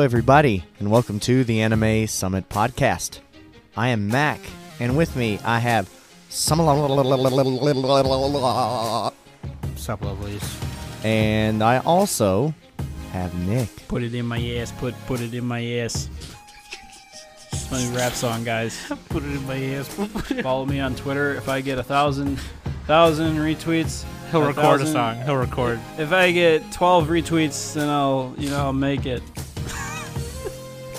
everybody, and welcome to the Anime Summit podcast. I am Mac, and with me I have some, Sup, lovelies. and I also have Nick. Put it in my ass. Put put it in my ass. It's my new rap song, guys. Put it in my ass. Follow me on Twitter. If I get a thousand thousand retweets, He'll record a thousand- song. He'll record. if I get twelve retweets, then I'll you know I'll make it.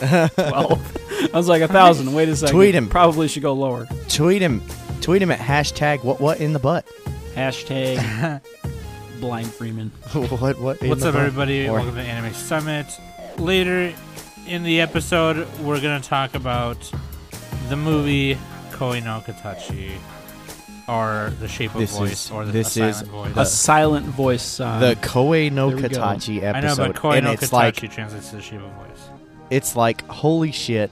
Twelve. I was like a thousand. Wait a second. Tweet him. Probably should go lower. Tweet him, tweet him at hashtag what what in the butt. Hashtag blind Freeman. what what? in What's the up, butt? everybody? Or- Welcome to Anime Summit. Later in the episode, we're gonna talk about the movie Koi no Katachi, or The Shape of This Voice, is- or the this a is silent voice. A silent voice song. the Koei no There we go. Katachi I know, episode, but Koi no Katachi like translates to The Shape of Voice. It's like holy shit.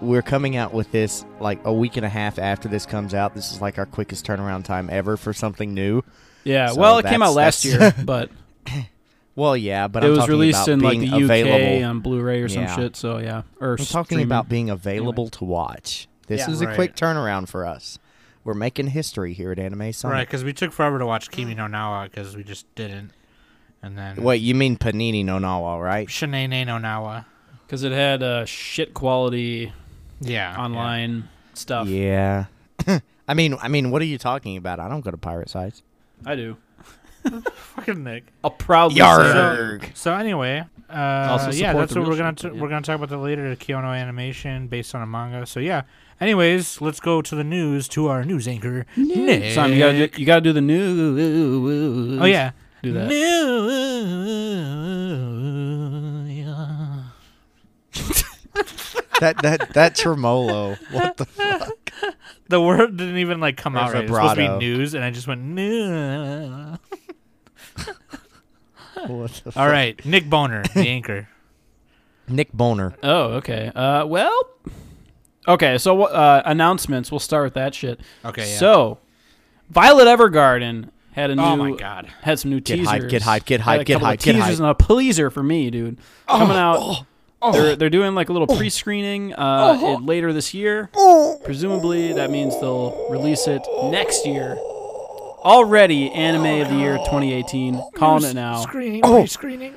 We're coming out with this like a week and a half after this comes out. This is like our quickest turnaround time ever for something new. yeah. so well, it came out last year, but Well, yeah, but it I'm was talking released about in like being the UK available. on Blu-ray or some Yeah. shit. So yeah, or I'm talking streaming. about being available to watch. This Yeah. is a Right. quick turnaround for us. We're making history here at Anime Summit. Right, because we took forever to watch Kimi no Nawa because we just didn't. And then Wait, you mean Panini no Nawa, right? Shinene no Nawa. Because it had uh, shit quality Yeah. online stuff. Yeah. I mean, I mean, what are you talking about? I don't go to pirate sites. I do. yeah. Fucking Nick. I'll proudly say that. Yarg. So anyway, uh, Also yeah, support that's the what real we're gonna shit, t- yeah. we're gonna talk about the later Kyoto animation based on a manga. So yeah. Anyways, let's go to the news to our news anchor. Nick. Simon, you gotta do, you gotta do the news. Oh yeah. do that. News. That that that tremolo. What the fuck? The word didn't even like come out right. It's supposed to be news, and I just went news. What the All fuck? right, Nick Boner, the anchor. Nick Boner. Oh, okay. Uh, well, okay. So uh, announcements. We'll start with that shit. Okay. Yeah. So, Violet Evergarden had a new. oh my god. Had some new Get teasers. hype, get hype, get Had hype, a get couple hype, of get teasers hype. and a pleaser for me, dude. Coming out. They're they're doing like a little pre-screening uh, it- later this year. Presumably that means they'll release it next year. Already anime of the year 2018. Calling it now. Pre screening, Oh. pre-screening.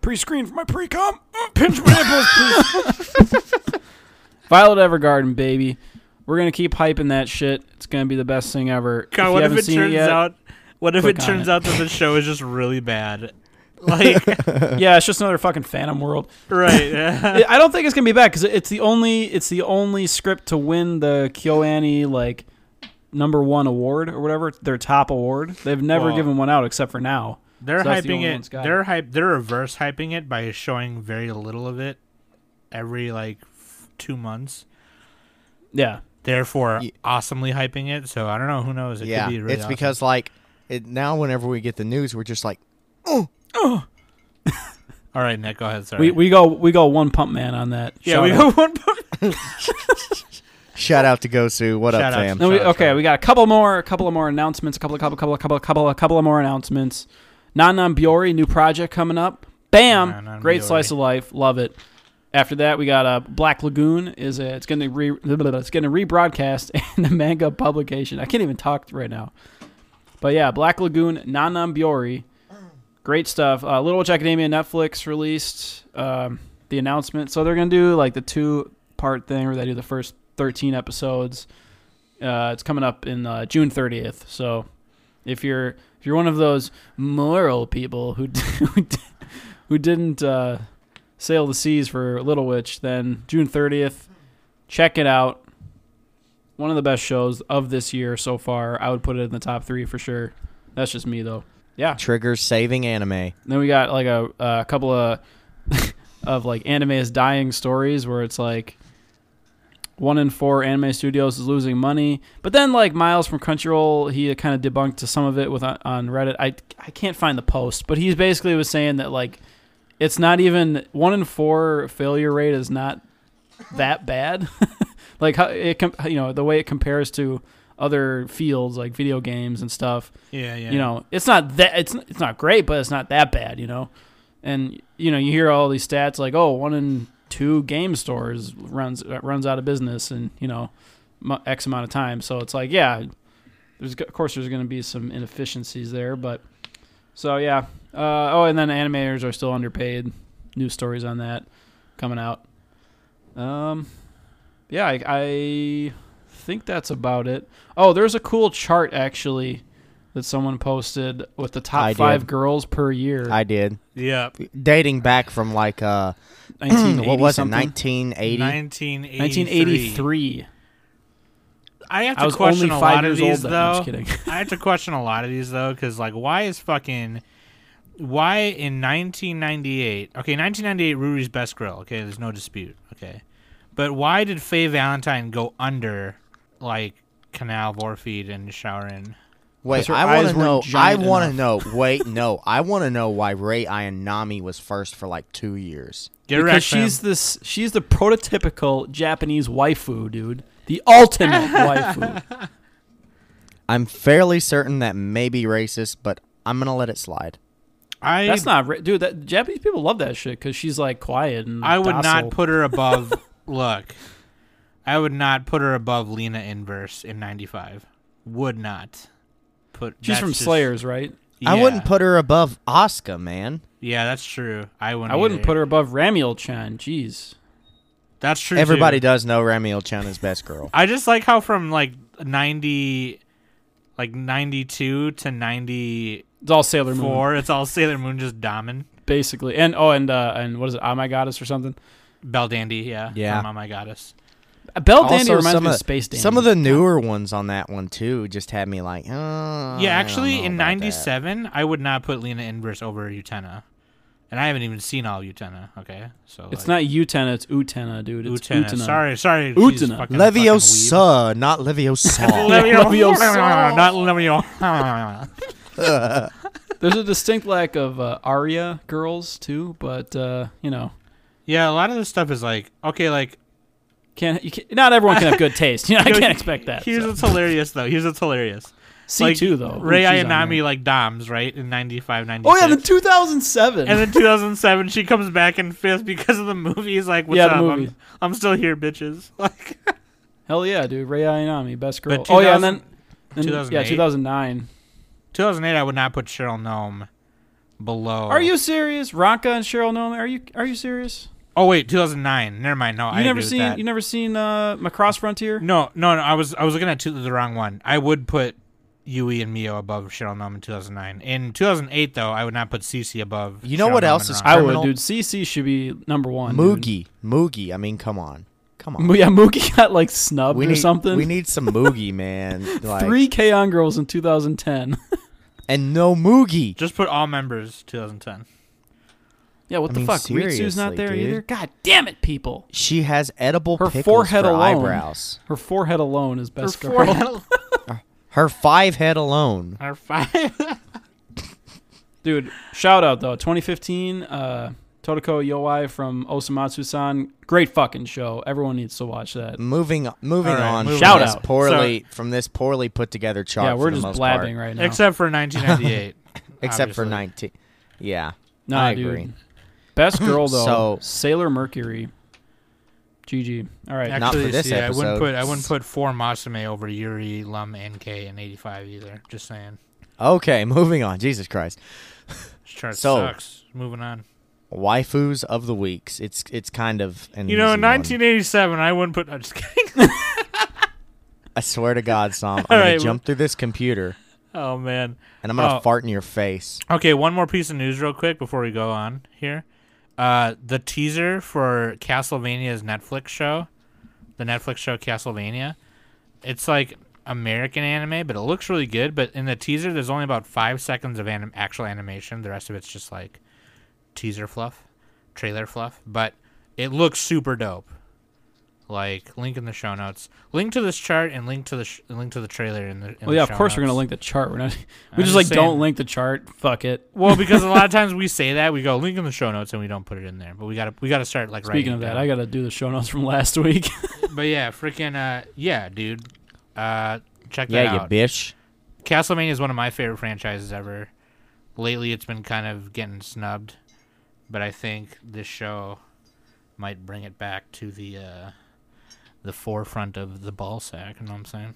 Pre-screen for my pre-com. Pinch my nipples, please. Violet Evergarden, baby. We're gonna keep hyping that shit. It's gonna be the best thing ever. God, you what if haven't it seen turns yet, out? What if it turns it. out that the show is just really bad? Like, yeah, it's just another fucking Phantom World. right? yeah. I don't think it's gonna be bad because it's the only it's the only script to win the KyoAni like number one award or whatever their top award. They've never Well, given one out except for now. They're So that's the hyping it. They're hype. They're reverse hyping it by showing very little of it every like f- two months. Yeah, Therefore, Ye- awesomely hyping it. So I don't know. Who knows? It yeah, could be really it's awesome. because like it, now whenever we get the news, we're just like, All right, Nick, go ahead. Sorry. we we go we go one pump man on that. yeah, Shout we out. go one. pump. shout out to Gosu. What Shout up, fam? No, we, okay, out. we got a couple more, a couple of more announcements, a couple, of couple, a couple, couple, couple, a couple of more announcements. Non Non Biyori, new project coming up. Bam! Non Non Great Biyori. slice of life, love it. After that, we got uh, Black Lagoon is a, it's going to re it's going to rebroadcast in the manga publication. I can't even talk right now, but yeah, Black Lagoon, Non Non Biyori, great stuff. Uh, Little Witch Academia Netflix released um, the announcement, so they're to do like the two part thing where they do the first thirteen episodes. Uh, it's coming up in uh, June 30th. So if you're if you're one of those moral people who who, didn't uh, sail the seas for Little Witch, then June 30th, check it out. One of the best shows of this year so far. I would put it in the top three for sure. That's just me though. Yeah. Triggers saving anime. Then we got like a, a couple of of like anime is dying stories where it's like one in four anime studios is losing money. But then like Miles from Crunchyroll, he kind of debunked to some of it with on, Reddit. I I can't find the post, but he basically was saying that like it's not even one in four failure rate is not that bad. like how it you know the way it compares to other fields like video games and stuff. Yeah, yeah. you know it's not that it's it's not great but it's not that bad you know? And you know you hear all these stats like oh one in two game stores runs runs out of business and you know x amount of time. So it's like yeah there's of course there's going to be some inefficiencies there but so yeah. Uh, oh and then animators are still underpaid. New stories on that coming out. Um yeah I, I think that's about it oh there's a cool chart actually that someone posted with the top I five did. girls per year I did. Yeah. Dating back from like uh 1980 what was it, something. 1980? 1983. 1983 I have to I was question only a five lot of years old these then. I'm though. just kidding. I have to question a lot of these though, because like, why is fucking why in 1998? Okay, 1998, Ruri's best girl. Okay, there's no dispute. Okay, but why did Faye Valentine go under like Canal, Vorfeed, and Showering? Wait, 'Cause her I want to know. I want to know. Wait, no, I want to know why Rei Ayanami was first for like two years. Get because wrecked, she's fam. this she's the prototypical Japanese waifu, dude. The ultimate waifu. I'm fairly certain that may be racist, but I'm gonna let it slide. I That's not ra- dude. That Japanese people love that shit because she's like quiet and I would docile. not put her above. look, I would not put her above Lina Inverse in '95. Would not put. She's from just- Slayers, right? I wouldn't put her above Asuka, man. Yeah, that's true. I wouldn't. I wouldn't either. put her above Ramiel Chan. Jeez. That's true. Everybody too. does know Ramiel Chan is best girl. I just like how from like ninety, like ninety two to ninety It's all Sailor Moon, four, it's all Sailor Moon just doming. basically. And oh, and uh, and what is it? Oh my goddess or something. Belldandy, yeah, Yeah. from Oh My Goddess. Belldandy Also, reminds some me of of- Space Dandy. Some of the newer ones on that one too just had me like, oh, I yeah, don't actually, know in ninety seven, I would not put Lina Inverse over Utena, and I haven't even seen all of Utena. Okay, so It's like, not Utena, it's Utena, dude. It's Utena. Utena. Sorry, sorry, Utena. she's fucking- fucking weeb. Leviosa, not Leviosa. Leviosa, not Leviosa. There's a distinct lack of uh, Arya girls too, but uh, you know, yeah, a lot of this stuff is like okay, like can't, you can not everyone can have good taste. You know, I can't expect that. Here's so. what's hilarious though. Here's what's hilarious. C like, two though. Rei Ayanami like Doms right in 95, 96. Oh yeah, the 2007. and then 2007 she comes back in fifth because of the movies. Like, "What's Yeah, up? I'm, I'm still here, bitches." Like, Hell yeah, dude. Rei Ayanami, best girl. Oh yeah, and then, 2000 then yeah, 2009. 2008, I would not put Sheryl Nome below. Are you serious? Ranka and Sheryl Nome. Are you are you serious? Oh wait, 2009. Never mind. No, You I never agree with seen that. you never seen uh Macross Frontier? No, no, no. I was I was looking at two, the wrong one. I would put Yui and Mio above Sheryl Nome in 2009. In 2008, though, I would not put CC above. You know Sheryl what Nome else is I would, dude. CC should be number one. dude. Mugi, Mugi. I mean, come on, come on. Mo- Yeah, Mugi got like snubbed we or need something. we need some Mugi, man. Like, Three K on girls in 2010. and no Mugi. Just put all members 2010. Yeah, what I the mean, fuck? Ritsu's not seriously, there dude. either. God damn it, people! She has edible Her pickles forehead for alone. eyebrows. Her forehead alone is best Her girl. forehead- Her five head alone. Her five. Dude, shout out though. 2015, uh, Totoko Yowai from Osomatsu-san. Great fucking show. Everyone needs to watch that. Moving moving All right, on. moving from on. this Shout out. Poorly from this poorly put together chart. yeah, we're for the just most blabbing part, right now. Except for 1998. except for obviously. nineteen. Yeah, Nah, I dude. Agree. Best girl though. So- Sailor Mercury. GG. All right. Not for Actually, this see, I wouldn't put I wouldn't put four Masame over Yuri, Lum, NK in 85 either. Just saying. Okay, moving on. Jesus Christ. This chart So- sucks. Moving on. Waifus of the weeks. It's it's kind of an You know, in easy one. 1987, I wouldn't put. I'm just kidding. I swear to God, Sam, I'm All gonna right, jump through this computer oh man. and I'm gonna Oh. fart in your face. Okay, one more piece of news, real quick, before we go on here. Uh, the teaser for Castlevania's Netflix show, the Netflix show Castlevania, it's like American anime, but it looks really good. But in the teaser, there's only about five seconds of anim- actual animation. The rest of it's just like teaser fluff, trailer fluff. But it looks super dope. Like link in the show notes, link to this chart, and link to the sh- link to the trailer in the. In Well, the yeah, of show course we're gonna link the chart. We're not. I'm We just just like saying. don't link the chart. Fuck it. Well, because a lot of times we say that we go link in the show notes and we don't put it in there, but we gotta we gotta start like right. Speaking of that, down. I gotta do the show notes from last week. but yeah, freaking uh, yeah, dude, uh, check that out. Yeah, you bitch. Castlevania is one of my favorite franchises ever. Lately, it's been kind of getting snubbed. but I think this show might bring it back to the uh, the forefront of the ball sack. You know what I'm saying?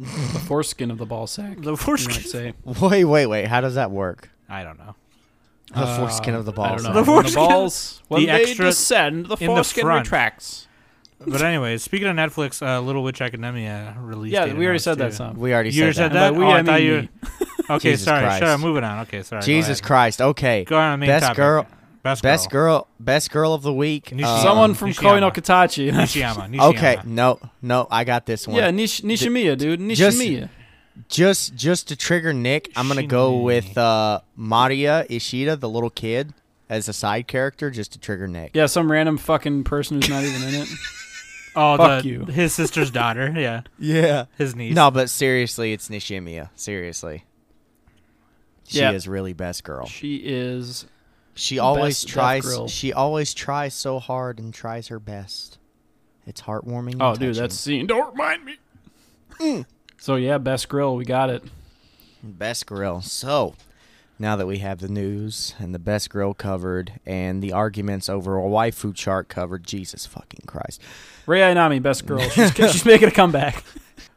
The foreskin of the ball sack. The You foreskin. might say. Wait, wait, wait. How does that work? I don't know. The foreskin of the ball Uh, I don't know. sack. The When the balls when the they extra descend, the in the foreskin front. retracts. But anyways, speaking of Netflix, uh, Little Witch Academia released. Yeah, we already announced, said that song. We already You said said that. And that. we, oh, I I thought mean you. me. Okay, Jesus sorry. Christ. Shut up. Moving on. Okay, sorry. go Jesus ahead. Christ. Okay. Go on. Main Best topic. girl- Best girl. Best girl, best girl of the week. Nishi- um, Someone from Koi no Nishiyama. Katachi. Nishiyama. Nishiyama. Okay, no, no, I got this one. yeah, Nish- Nishimiya, dude. Just- Nishimiya. Just, just to trigger Nick, I'm gonna go with uh, Maria Ishida, the little kid, as a side character, just to trigger Nick. Yeah, some random fucking person who's not even in it. Oh, Fuck the, you. His sister's daughter. Yeah, Yeah. his niece. No, but seriously, it's Nishimiya. Seriously. She Yeah. is really best girl. She is. She always tries. She always tries so hard and tries her best. It's heartwarming. and Oh, dude, touching. that scene. Don't remind me. Mm. So yeah, best grill. We got it. Best grill. So, now that we have the news and the best grill covered and the arguments over a waifu chart covered, Jesus fucking Christ. Rei Ayanami, best girl. She's, she's making a comeback.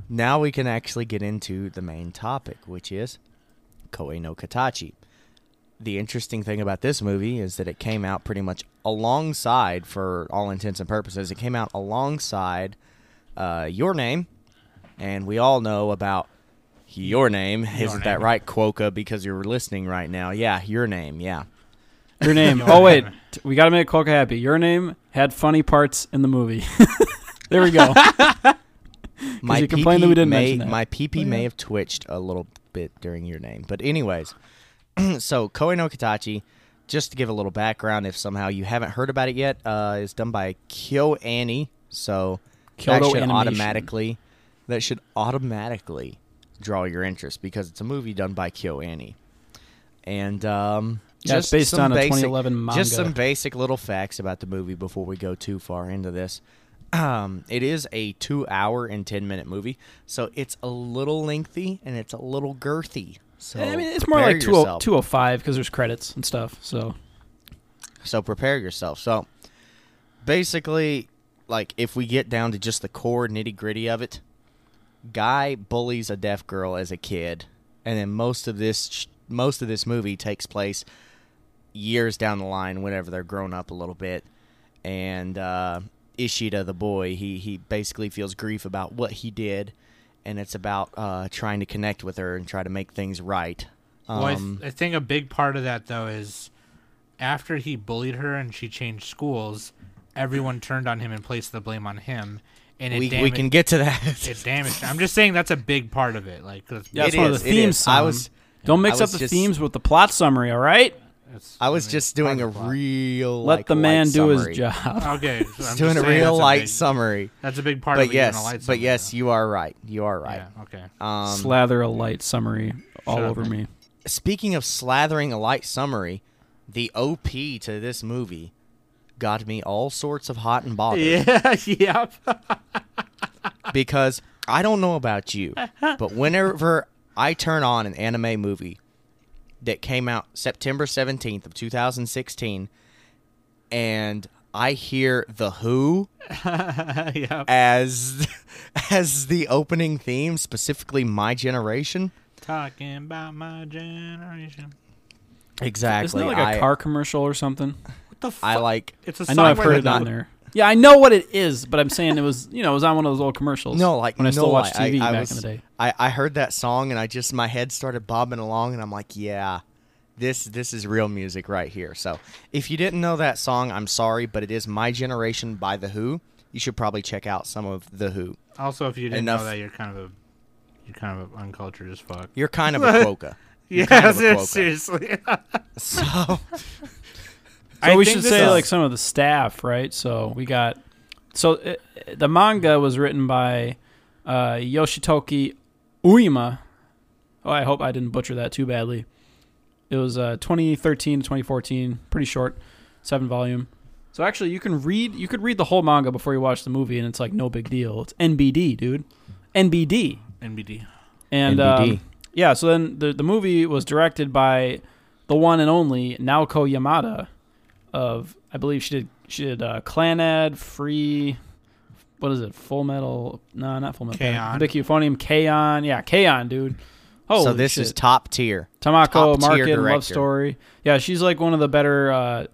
Now we can actually get into the main topic, which is Koe no Katachi. The interesting thing about this movie is that it came out pretty much alongside, for all intents and purposes, it came out alongside uh, Your Name, and we all know about Your Name. Isn't that right, Quokka? Because you're listening right now. Yeah, Your Name. Yeah. Your name. Your oh wait, name. We got to make Quokka happy. Your name had funny parts in the movie. there we go. My you complained that we PP didn't may, mention that. My PP Oh, yeah. may have twitched a little bit during your name. But anyways, so Koe no Katachi, just to give a little background, if somehow you haven't heard about it yet, uh, is done by KyoAni. So Kyoto that should Animation. automatically that should automatically draw your interest because it's a movie done by KyoAni. And um, Yeah, just based on a basic- 2011 manga. Just some basic little facts about the movie before we go too far into this. Um, it is a two-hour and ten-minute movie, so it's a little lengthy and it's a little girthy. So I mean, it's more like oh, 20 205 because there's credits and stuff. So So prepare yourself. So basically, like if we get down to just the core nitty gritty of it, guy bullies a deaf girl as a kid, and then most of this most of this movie takes place years down the line, whenever they're grown up a little bit, and uh, Ishida, the boy, he he basically feels grief about what he did, and it's about uh, trying to connect with her and try to make things right. Well, I, Um, th- I think a big part of that though is after he bullied her and she changed schools, everyone turned on him and placed the blame on him, and it we, we can get to that. it damaged. I'm just saying that's a big part of it. Like, 'cause Yeah, it's It one is, of the themes. I was don't mix I up the just- themes with the plot summary. All right, it's- I was mean, just doing a of the plot. real let like, the man light do summary. his job. Okay, so I'm Just just doing a real that's light big, summary. That's a big part of But it. using yes, a light but yes, though. you are right. You are right. Yeah. Okay. Um, Slather a light summary all Shut up, over man. me. speaking of slathering a light summary, the OP to this movie got me all sorts of hot and bothered Yeah. yep. because I don't know about you, but whenever I turn on an anime movie that came out September 17th of 2016 and I hear The Who yep. as as the opening theme, specifically My Generation. Talking about my generation. Exactly. Isn't it like a I, car commercial or something? What the fuck? I like It's a I know song I've heard it on there. Yeah, I know what it is, but I'm saying it was, you know, it was on one of those old commercials. no, like when I still no, watched I- TV I back was- in the day. I, I heard that song and I just my head started bobbing along and I'm like, yeah, this this is real music right here. So if you didn't know that song, I'm sorry, but it is My Generation by The Who. You should probably check out some of The Who. Also, if you didn't Enough. know that, you're kind of a you're kind of uncultured as fuck. You're kind of a quokka. Yeah, kind of a quokka. seriously. So So I we think should say is- like some of the staff, right? So we got so uh, the manga was written by uh, Yoshitoki Uema. Oh, I hope I didn't butcher that too badly. It was uh, 2013 to 2014, pretty short, seven volume. So actually, you can read you could read the whole manga before you watch the movie, and it's like no big deal. It's NBD, dude, NBD. NBD. And NBD. um, yeah, so then the the movie was directed by the one and only Naoko Yamada, of I believe she did she did uh, Clannad, Free, what is it? Full Metal? No, not Full Metal. K-On! Big Euphonium, K-On! Yeah, K-On! dude. Holy so this shit. is top tier. Tamako top-tier Market Love. Story. Yeah, she's like one of the better. Uh,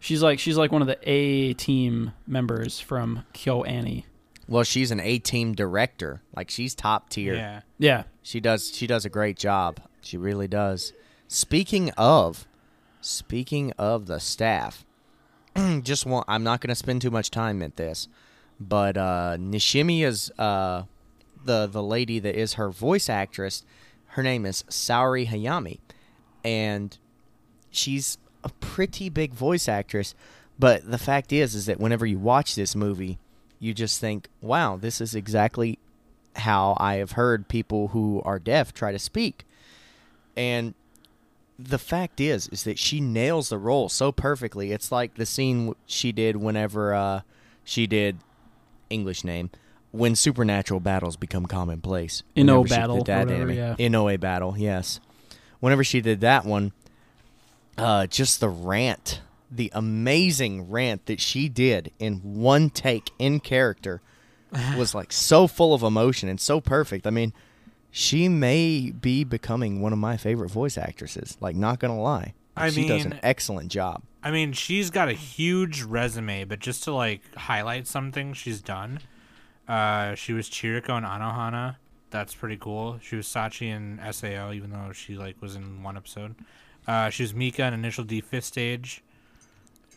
she's like she's like one of the A team members from KyoAni. Well, she's an A team director. Like she's top tier. Yeah. Yeah, She does she does a great job. She really does. Speaking of speaking of the staff, just want I'm not going to spend too much time at this, but uh Nishimiya's uh the the lady that is her voice actress, her name is Saori Hayami and she's a pretty big voice actress, but the fact is is that whenever you watch this movie, you just think, "Wow, this is exactly how I have heard people who are deaf try to speak." And the fact is is that she nails the role so perfectly. It's like the scene she did whenever uh, she did English name when supernatural battles become commonplace. In she Battle that whatever, yeah. Inoue battle, yes. Whenever she did that one, uh, just the rant, the amazing rant that she did in one take in character was like so full of emotion and so perfect. I mean, she may be becoming one of my favorite voice actresses. Like, not gonna lie, I she does an excellent job. I mean, she's got a huge resume, but just to like highlight something she's done, uh, she was Chiriko in Anohana. That's pretty cool. She was Sachi in Sao, even though she like was in one episode. Uh, she was Mika in Initial D Fifth Stage.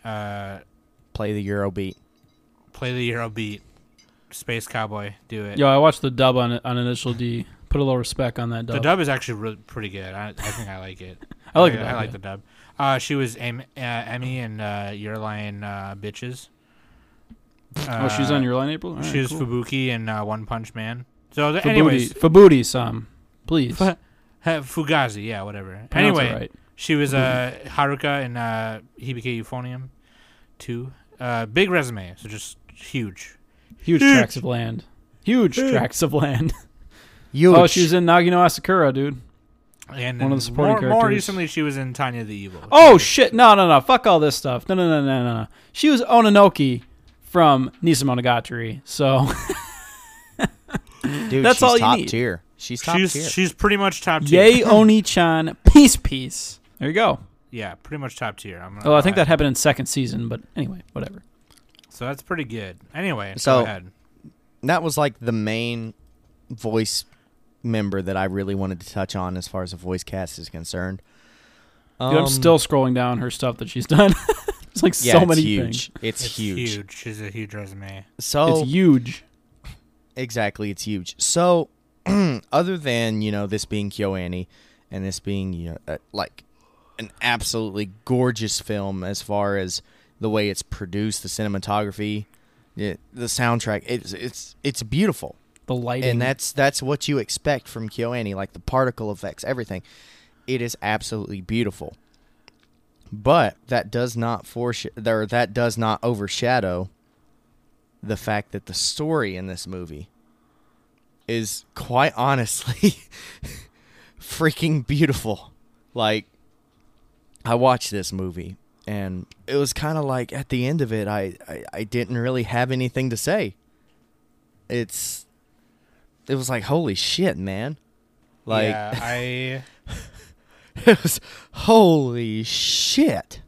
Uh, Play the Euro beat. play the Euro beat. Space Cowboy, do it. yo, I watched the dub on on Initial D. Put a little respect on that dub. The dub is actually re- pretty good. I, I think I like it. I like I, the dub, I like yeah. the dub. Uh, she was Em- uh, Emi and uh, Your Line uh, Bitches. oh, she's Uh, on your line, April. She right, was cool. Fubuki in uh, One Punch Man. So, th- Fubuti, anyways, Fubuti, some please. Fu- Fugazi, yeah, whatever. Pronounce anyway, right. she was uh, Haruka in uh, Hibike Euphonium 2. Uh, big resume, so just huge. huge huge. tracts of land. Huge Huge. tracts of land. Huge. Oh, she was in Nagino Asakura, dude. And One of the supporting more, more characters. recently, she was in Tanya the Evil. Oh shit! No, no, no! Fuck all this stuff. No, no, no, no, no, no. She was Ononoki from Nisemonogatari. So Dude, that's she's all you need. tier. She's top she's tier. she's pretty much top tier. yay, Oni-chan, peace, peace. There you go. Yeah, pretty much top tier. I'm not Oh, I think gonna that happened in second season, but anyway, whatever. So that's pretty good. Anyway, So- go ahead. that was like the main voice member that I really wanted to touch on as far as the voice cast is concerned. Dude, I'm Um, still scrolling down her stuff that she's done. it's like yeah, so it's many huge. things. It's, It's huge. huge. She's a huge resume. So It's huge. exactly, it's huge. So other than you know this being KyoAni and this being you know uh, like an absolutely gorgeous film as far as the way it's produced, the cinematography, it, the soundtrack, it's it's it's beautiful. The lighting. and that's that's what you expect from KyoAni, like the particle effects, everything. It is absolutely beautiful, but that does not foresh- or that does not overshadow the fact that the story in this movie is quite honestly freaking beautiful. Like, I watched this movie, and it was kind of like at the end of it, I, I I didn't really have anything to say. It's it was like holy shit, man. Like yeah, I it was holy shit.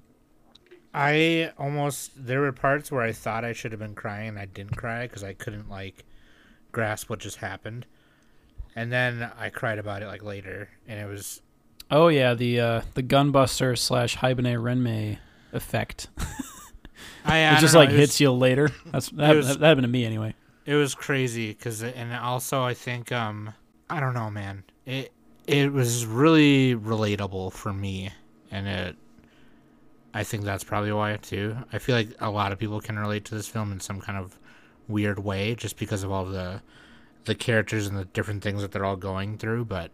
I almost there were parts where I thought I should have been crying and I didn't cry because I couldn't like grasp what just happened. And then I cried about it like later, and it was oh yeah, the uh, the gunbuster slash Haibane Renmei effect. I, it just like hits you later. That's that, was- that happened to me anyway. It was crazy because, and also I think um I don't know, man. It it was really relatable for me, and it. I think that's probably why too. I feel like a lot of people can relate to this film in some kind of weird way, just because of all the the characters and the different things that they're all going through. But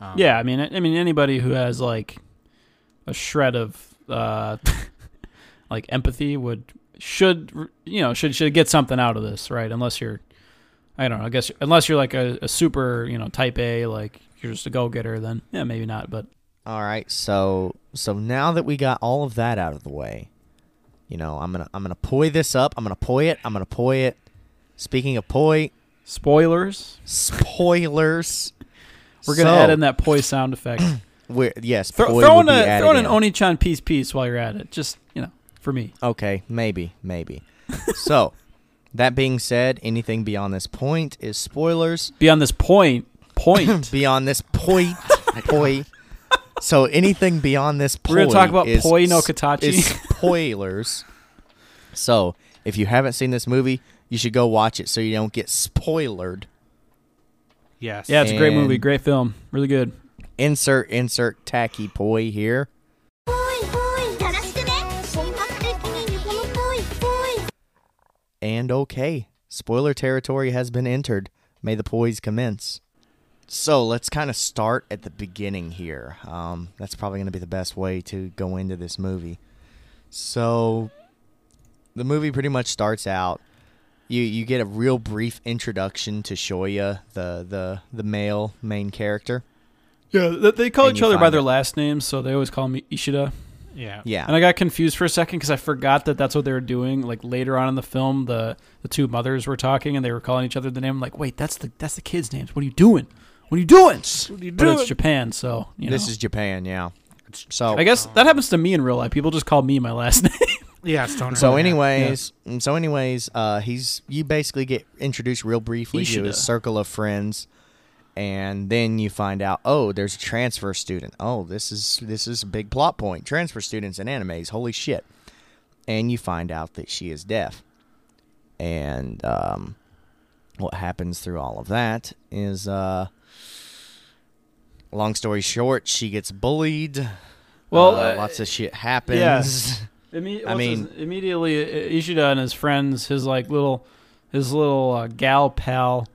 um, Yeah, I mean, I I mean, anybody who has like a shred of uh, like empathy would should you know should should get something out of this, right? Unless you're, I don't know. I guess unless you're like a, a super you know type A, like you're just a go getter, then yeah, maybe not. But All right, so so now that we got all of that out of the way, you know, I'm gonna I'm gonna poi this up. I'm gonna poi it. I'm gonna poi it. Speaking of poi, Spoilers. spoilers. We're gonna So, add in that poi sound effect. We're, yes, Throw, throw in a throw in an. Oni-chan piece piece while you're at it. Just you know, for me. Okay, maybe, maybe. so, that being said, anything beyond this point is spoilers. Beyond this point, point. Beyond this point, oh poi. So anything beyond this point, We're gonna talk about is, poi no katachi. is spoilers. so, if you haven't seen this movie, you should go watch it so you don't get spoiled. Yes. yeah, it's a great movie, great film, really good. Insert insert tacky poi here. And okay, spoiler territory has been entered. May the poise commence. So let's kind of start at the beginning here. Um, that's probably going to be the best way to go into this movie. So, the movie pretty much starts out. You you get a real brief introduction to Shoya, the the the male main character. Yeah, they call And each other by find their last names, so they always call me Ishida. Yeah. Yeah, And I got confused for a second because I forgot that that's what they were doing. Like later on in the film, the the two mothers were talking and they were calling each other the name. I'm like, wait, that's the that's the kids' names. What are you doing? What are you doing? but it's Japan, so you this is Japan. Yeah. So I guess that happens to me in real life. People just call me my last name. Yeah, Stoner. So, anyways, mm, so anyways, uh, he's you basically get introduced real briefly to Ishida. his circle of friends, and then you find out, oh, there's a transfer student. Oh, this is this is a big plot point. Transfer students in animes, holy shit! And you find out that she is deaf, and um, what happens through all of that is, uh, long story short, she gets bullied. Well, uh, uh, lots of shit happens. Imme- I mean- his- immediately uh, Ishida and his friends, his like little, his little uh, gal pal,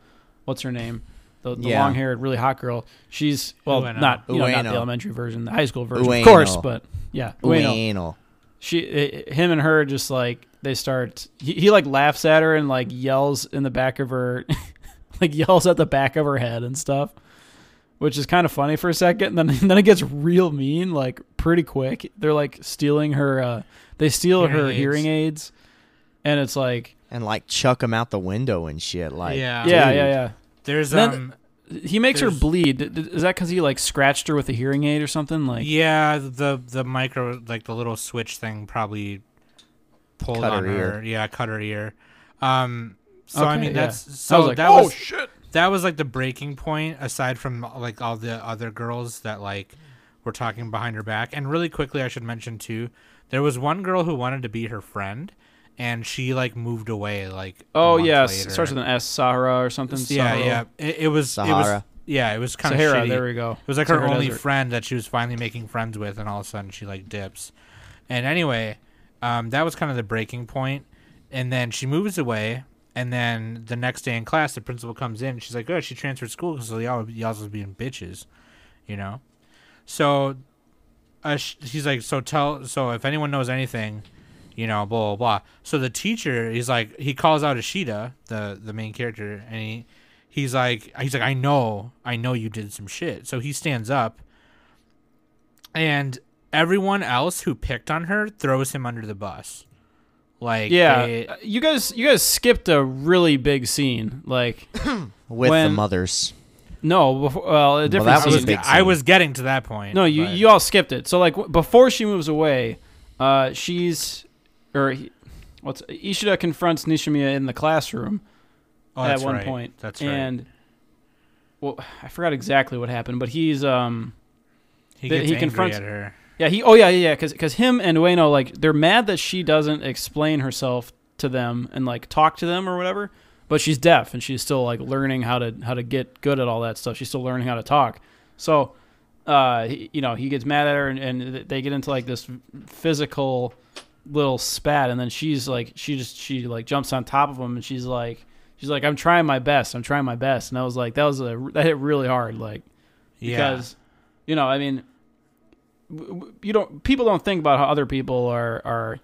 what's her name? The, the Yeah. long-haired, really hot girl. She's well, Ueno. not you know, not the elementary version, the high school version, Ueno. of course, but yeah, Ueno. Ueno. She, uh, him, and her just like they start. He, he like laughs at her and like yells in the back of her, like yells at the back of her head and stuff, which is kind of funny for a second. And then and then it gets real mean, like pretty quick. They're like stealing her. uh They steal Hearing her aids. hearing aids, and it's like, and like chuck him out the window and shit. Like, Yeah. yeah, yeah, yeah. There's Then- um He makes her bleed. D- d- Is that because he like scratched her with a hearing aid or something? Like, yeah the the micro like the little switch thing probably pulled Cut on her her. ear. Yeah, cut her ear. Um. So I mean yeah. that's I so was like, that oh was shit. that was like the breaking point aside from like all the other girls that like were talking behind her back and really quickly i should mention too there was one girl who wanted to be her friend and she like moved away like Oh month yeah, later. it starts with an S. Sahara or something. yeah Sahara. yeah it, it was it was Sahara. yeah it was kind of Sahara. shitty. There we go. It was like her Sahara only Desert. friend that she was finally making friends with, and all of a sudden she like dips. And anyway, um, that was kind of the breaking. And then she moves away, and then the next day in class, the principal comes in. and She's like, "Oh, she transferred school because y'all y'all was being bitches," you know. So, uh, sh- he's like, "So tell so if anyone knows anything." You know, blah blah blah. So the teacher, he's like, he calls out Ashida, the the main character, and he he's like he's like i know i know you did some shit so he stands up and everyone else who picked on her throws him under the bus like Yeah, they- uh, you guys, you guys skipped a really big scene. Like, with the mothers. no, before, well, a different that I was was, a scene. I was getting to that point No, you but- you all skipped it. So like w- before she moves away, uh, she's or he, what's Ishida confronts Nishimiya in the classroom oh, at that's one right. point, that's right and well, I forgot exactly what happened, but he's um he, gets he confronts- at her yeah he oh yeah yeah yeah because him and Ueno like they're mad that she doesn't explain herself to them and like talk to them or whatever, but she's deaf and she's still like learning how to how to get good at all that stuff. She's still learning how to talk, so. Uh, he, you know, he gets mad at her, and, and they get into like this physical little spat, and then she's like, she just she like jumps on top of him, and she's like, she's like, I'm trying my best, I'm trying my best, and I was like, that was a that hit really hard, like yeah. because you know i mean w- w- you don't people don't think about how other people are are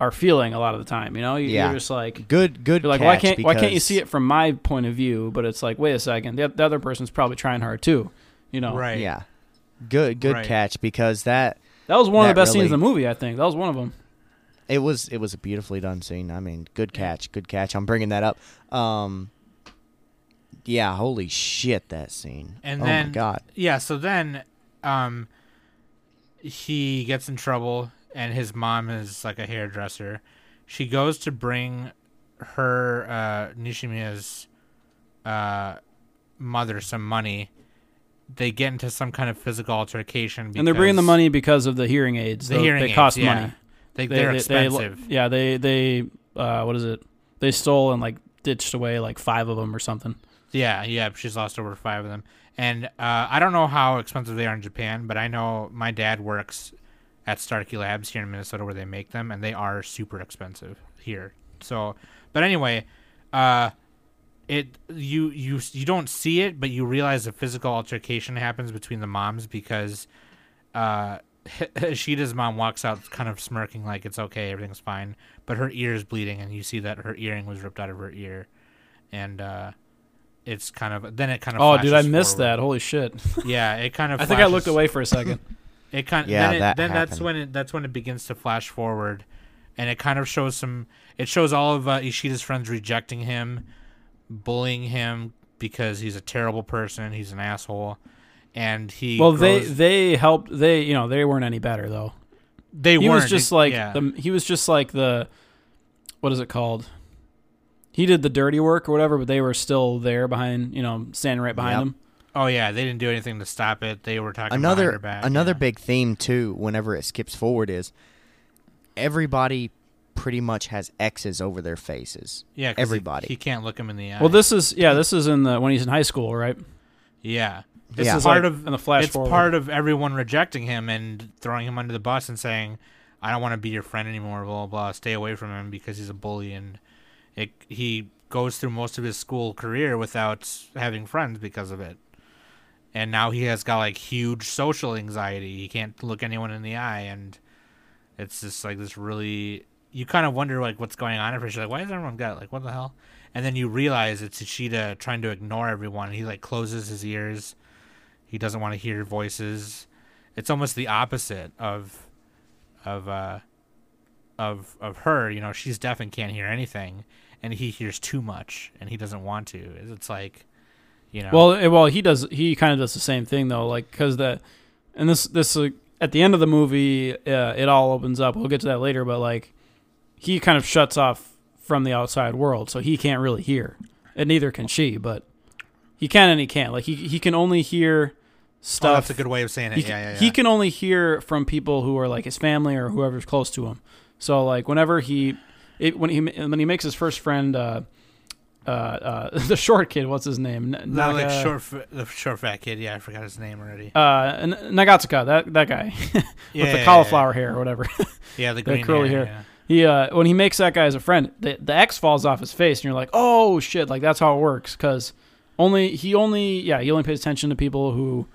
are feeling a lot of the time you know? You, Yeah. you're just like Good, good. you're like why can't why can't you see it from my point of view? But it's like wait a second. The, the other person's probably trying hard too you know? Right. Yeah, good, good Right. catch because that that was one of the best scenes in the movie i think that was one of them it was it was a beautifully done scene. I mean, good catch, good catch. I'm bringing that up. Um, yeah, holy shit, that scene. And oh then my god. Yeah, so then um he gets in trouble and his mom is like a hairdresser. She goes to bring her uh Nishimiya's uh mother some money. They get into some kind of physical altercation and they're bringing the money because of the hearing aids. The Tho- hearing they aids, cost yeah. money. They, They- they're they- they- expensive. yeah, they they uh, what is it? They stole and like ditched away like five of them or something. Yeah, yeah, she's lost over five of them. And uh, I don't know how expensive they are in Japan, but I know my dad works at Starkey Labs here in Minnesota where they make them, and they are super expensive here. So, but anyway, uh, it you you you don't see it, but you realize a physical altercation happens between the moms because uh, Shida's mom walks out kind of smirking like it's okay, everything's fine, but her ear is bleeding, and you see that her earring was ripped out of her ear, and uh, it's kind of then it kind of Oh, dude, I missed forward. that. Holy shit! Yeah, it kind of. I think I looked away for a second. It kind Yeah, then, it, that then that's when it that's when it begins to flash forward, and it kind of shows some. It shows all of uh, Ishida's friends rejecting him, bullying him because he's a terrible person. He's an asshole, and he. well, they grows- they helped. They you know they weren't any better though. they he weren't was just like yeah. the he was just like the what is it called? He did the dirty work or whatever, but they were still there behind, you know, standing right behind Yep. him. Oh yeah, they didn't do anything to stop it. They were talking behind her Another back. another yeah. big theme too. Whenever it skips forward, is everybody pretty much has X's over their faces. yeah 'cause he- everybody. He, can't look him in the eye. Well, this is yeah, this is in the when he's in high school, right? yeah. This Yeah. is part like of in the flash it's forward. part of everyone rejecting him and throwing him under the bus and saying, "I don't want to be your friend anymore." Blah blah. blah. Stay away from him because he's a bully and it. He goes through most of his school career without having friends because of it. And now he has got like huge social anxiety. He can't look anyone in the eye, and it's just like this really. You kind of wonder like what's going on at first. You're like, why does everyone got like what the hell? And then you realize it's Ishida trying to ignore everyone. He like closes his ears. He doesn't want to hear voices. It's almost the opposite of of uh of of her, you know, she's deaf and can't hear anything and he hears too much and he doesn't want to. It's like you know Well, well, he does. He kind of does the same thing though, like because the, and this this uh, at the end of the movie, uh, it all opens up. We'll get to that later, but like, he kind of shuts off from the outside world, so he can't really hear, and neither can she. But he can and he can't. Like he he can only hear oh, stuff. that's a good way of saying it. he, yeah, yeah, yeah. he can only hear from people who are like his family or whoever's close to him. So like whenever he, it, when he when he makes his first friend, uh, uh, uh, the short kid, what's his name? N- the, like short, the short fat kid. Yeah, I forgot his name already. uh, N- Nagatsuka, that that guy yeah, with the cauliflower hair or whatever. Yeah, the the green curly hair. hair. Yeah. he uh, when he makes that guy as a friend, the the X falls off his face, and you're like, oh shit, like that's how it works because only he only yeah he only pays attention to people who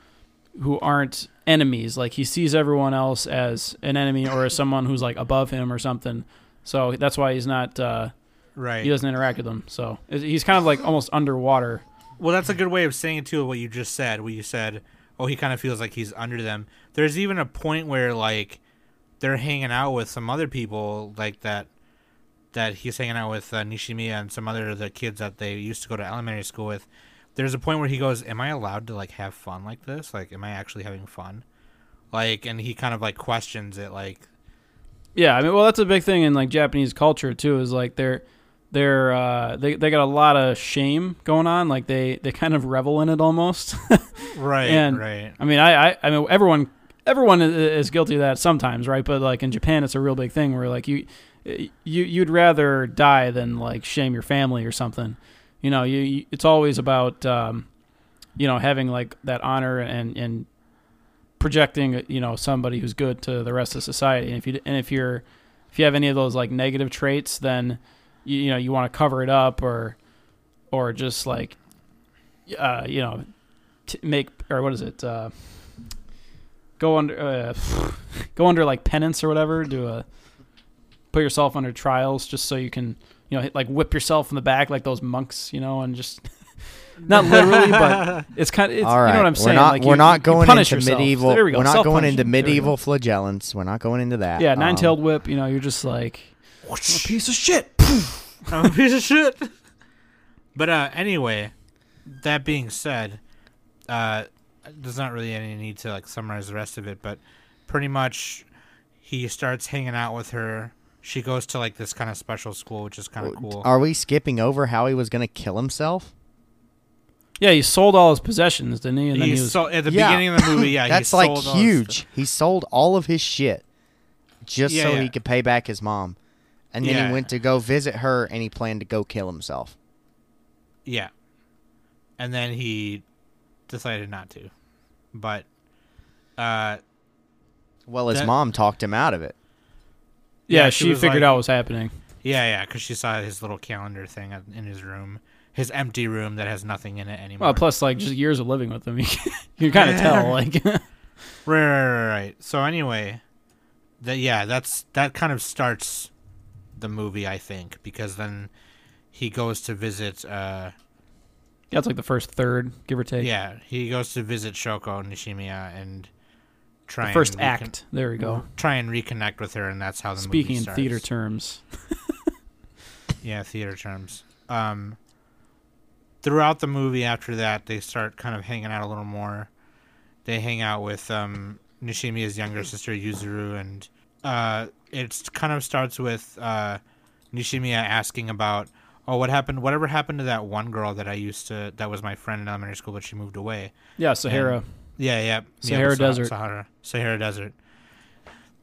who aren't enemies. Like he sees everyone else as an enemy or as someone who's like above him or something. So that's why he's not uh, Right. he doesn't interact with them. So he's kind of like almost underwater. Well, that's a good way of saying it too. What you just said, where you said, "Oh, he kind of feels like he's under them." There's even a point where like they're hanging out with some other people, like that. That he's hanging out with uh, Nishimiya and some other of the kids that they used to go to elementary school with. There's a point where he goes, "Am I allowed to like have fun like this? Like, am I actually having fun?" Like, and he kind of like questions it, like, Yeah, I mean, well, that's a big thing in like Japanese culture too. Is like they're they're uh, they they got a lot of shame going on. Like they they kind of revel in it almost. right, And- right, I mean, I, I I mean everyone everyone is guilty of that sometimes, right? But like in Japan, it's a real big thing where like you you you'd rather die than like shame your family or something. You know, you, you it's always about um, you know having like that honor and and projecting you know somebody who's good to the rest of society. And if you and if you're if you have any of those like negative traits, then you, you know you want to cover it up or or just like uh, you know t- make or what is it uh, go under uh, go under like penance or whatever do a put yourself under trials just so you can you know hit, like whip yourself in the back like those monks you know and just not literally, but it's kind of. It's, All right, You know what I'm we're saying? not like we're you, not going into yourself. medieval. There we go. We're not going into self-punishment. We go. medieval flagellants. We're not going into that. Yeah, Um, nine tailed whip. You know, you're just like I'm a piece of shit. I'm a piece of shit. But uh, anyway, that being said, uh, there's not really any need to like summarize the rest of it, but pretty much he starts hanging out with her. She goes to like this kind of special school, which is kind of cool. Are we skipping over how he was going to kill himself? Yeah, he sold all his possessions, didn't he? And then He he was. so at the Yeah. beginning of the movie, yeah, That's he like sold all his huge. He sold all of his shit just Yeah, so yeah. he could pay back his mom. And then Yeah. he went to go visit her and he planned to go kill himself. Yeah, and then he decided not to, but uh, Well, his That- mom talked him out of it. yeah, yeah, she, she figured like- out what was happening. yeah, yeah, because she saw his little calendar thing in his room, his empty room that has nothing in it anymore. Well, plus like just years of living with him, you can, you kind of tell. Like, Right, right, right, right. So anyway, that yeah, that's that kind of starts the movie, I think, because then he goes to visit. uh that's like the first third, give or take. Yeah, he goes to visit Shoko Nishimiya and try the first and recon- act. There we go. Try and reconnect with her, and that's how the. Speaking in starts. theater terms. Yeah, theater terms. Um, throughout the movie, after that, they start kind of hanging out a little more. They hang out with um, Nishimiya's younger sister Yuzuru, and uh, it kind of starts with uh, Nishimiya asking about, "Oh, what happened? Whatever happened to that one girl that I used to? That was my friend in elementary school, but she moved away." Yeah, Sahara. Yeah, yeah, Sahara yeah, Desert. Sahara, Sahara Desert.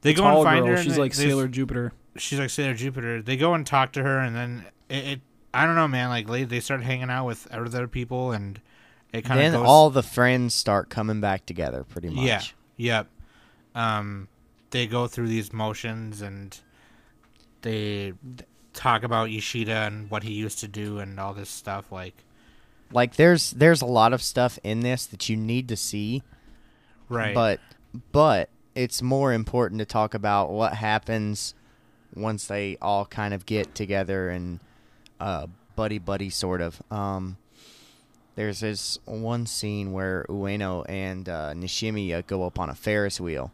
They go Tall and find girl. her. She's like they- Sailor Jupiter. she's like Sailor Jupiter. They go and talk to her, and then it, it I don't know, man. Like they, they start hanging out with other people, and it kind of Then goes. all the friends start coming back together pretty much. yeah, yep. Um, they go through these motions, and they talk about Ishida and what he used to do, and all this stuff. Like, Like there's there's a lot of stuff in this that you need to see, right? but but it's more important to talk about what happens once they all kind of get together and uh, buddy buddy sort of. Um, there's this one scene where Ueno and uh, Nishimiya go up on a Ferris wheel.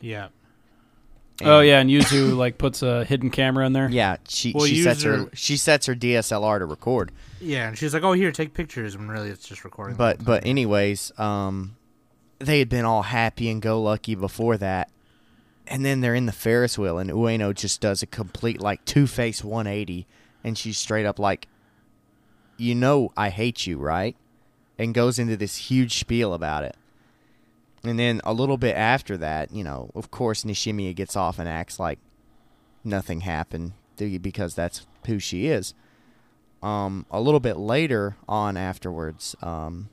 yeah, Oh yeah, and Yuzu like puts a hidden camera in there. Yeah, she Well, she sets her she sets her DSLR to record. yeah. And she's like, "Oh, here, take pictures," when really it's just recording. But but anyways, um, they had been all happy and go lucky before that, and then they're in the Ferris wheel, and Ueno just does a complete like two face 180, and she's straight up like, "You know I hate you, right?" And goes into this huge spiel about it. And then a little bit after that, you know, of course, Nishimiya gets off and acts like nothing happened because that's who she is. Um, a little bit later on afterwards, um,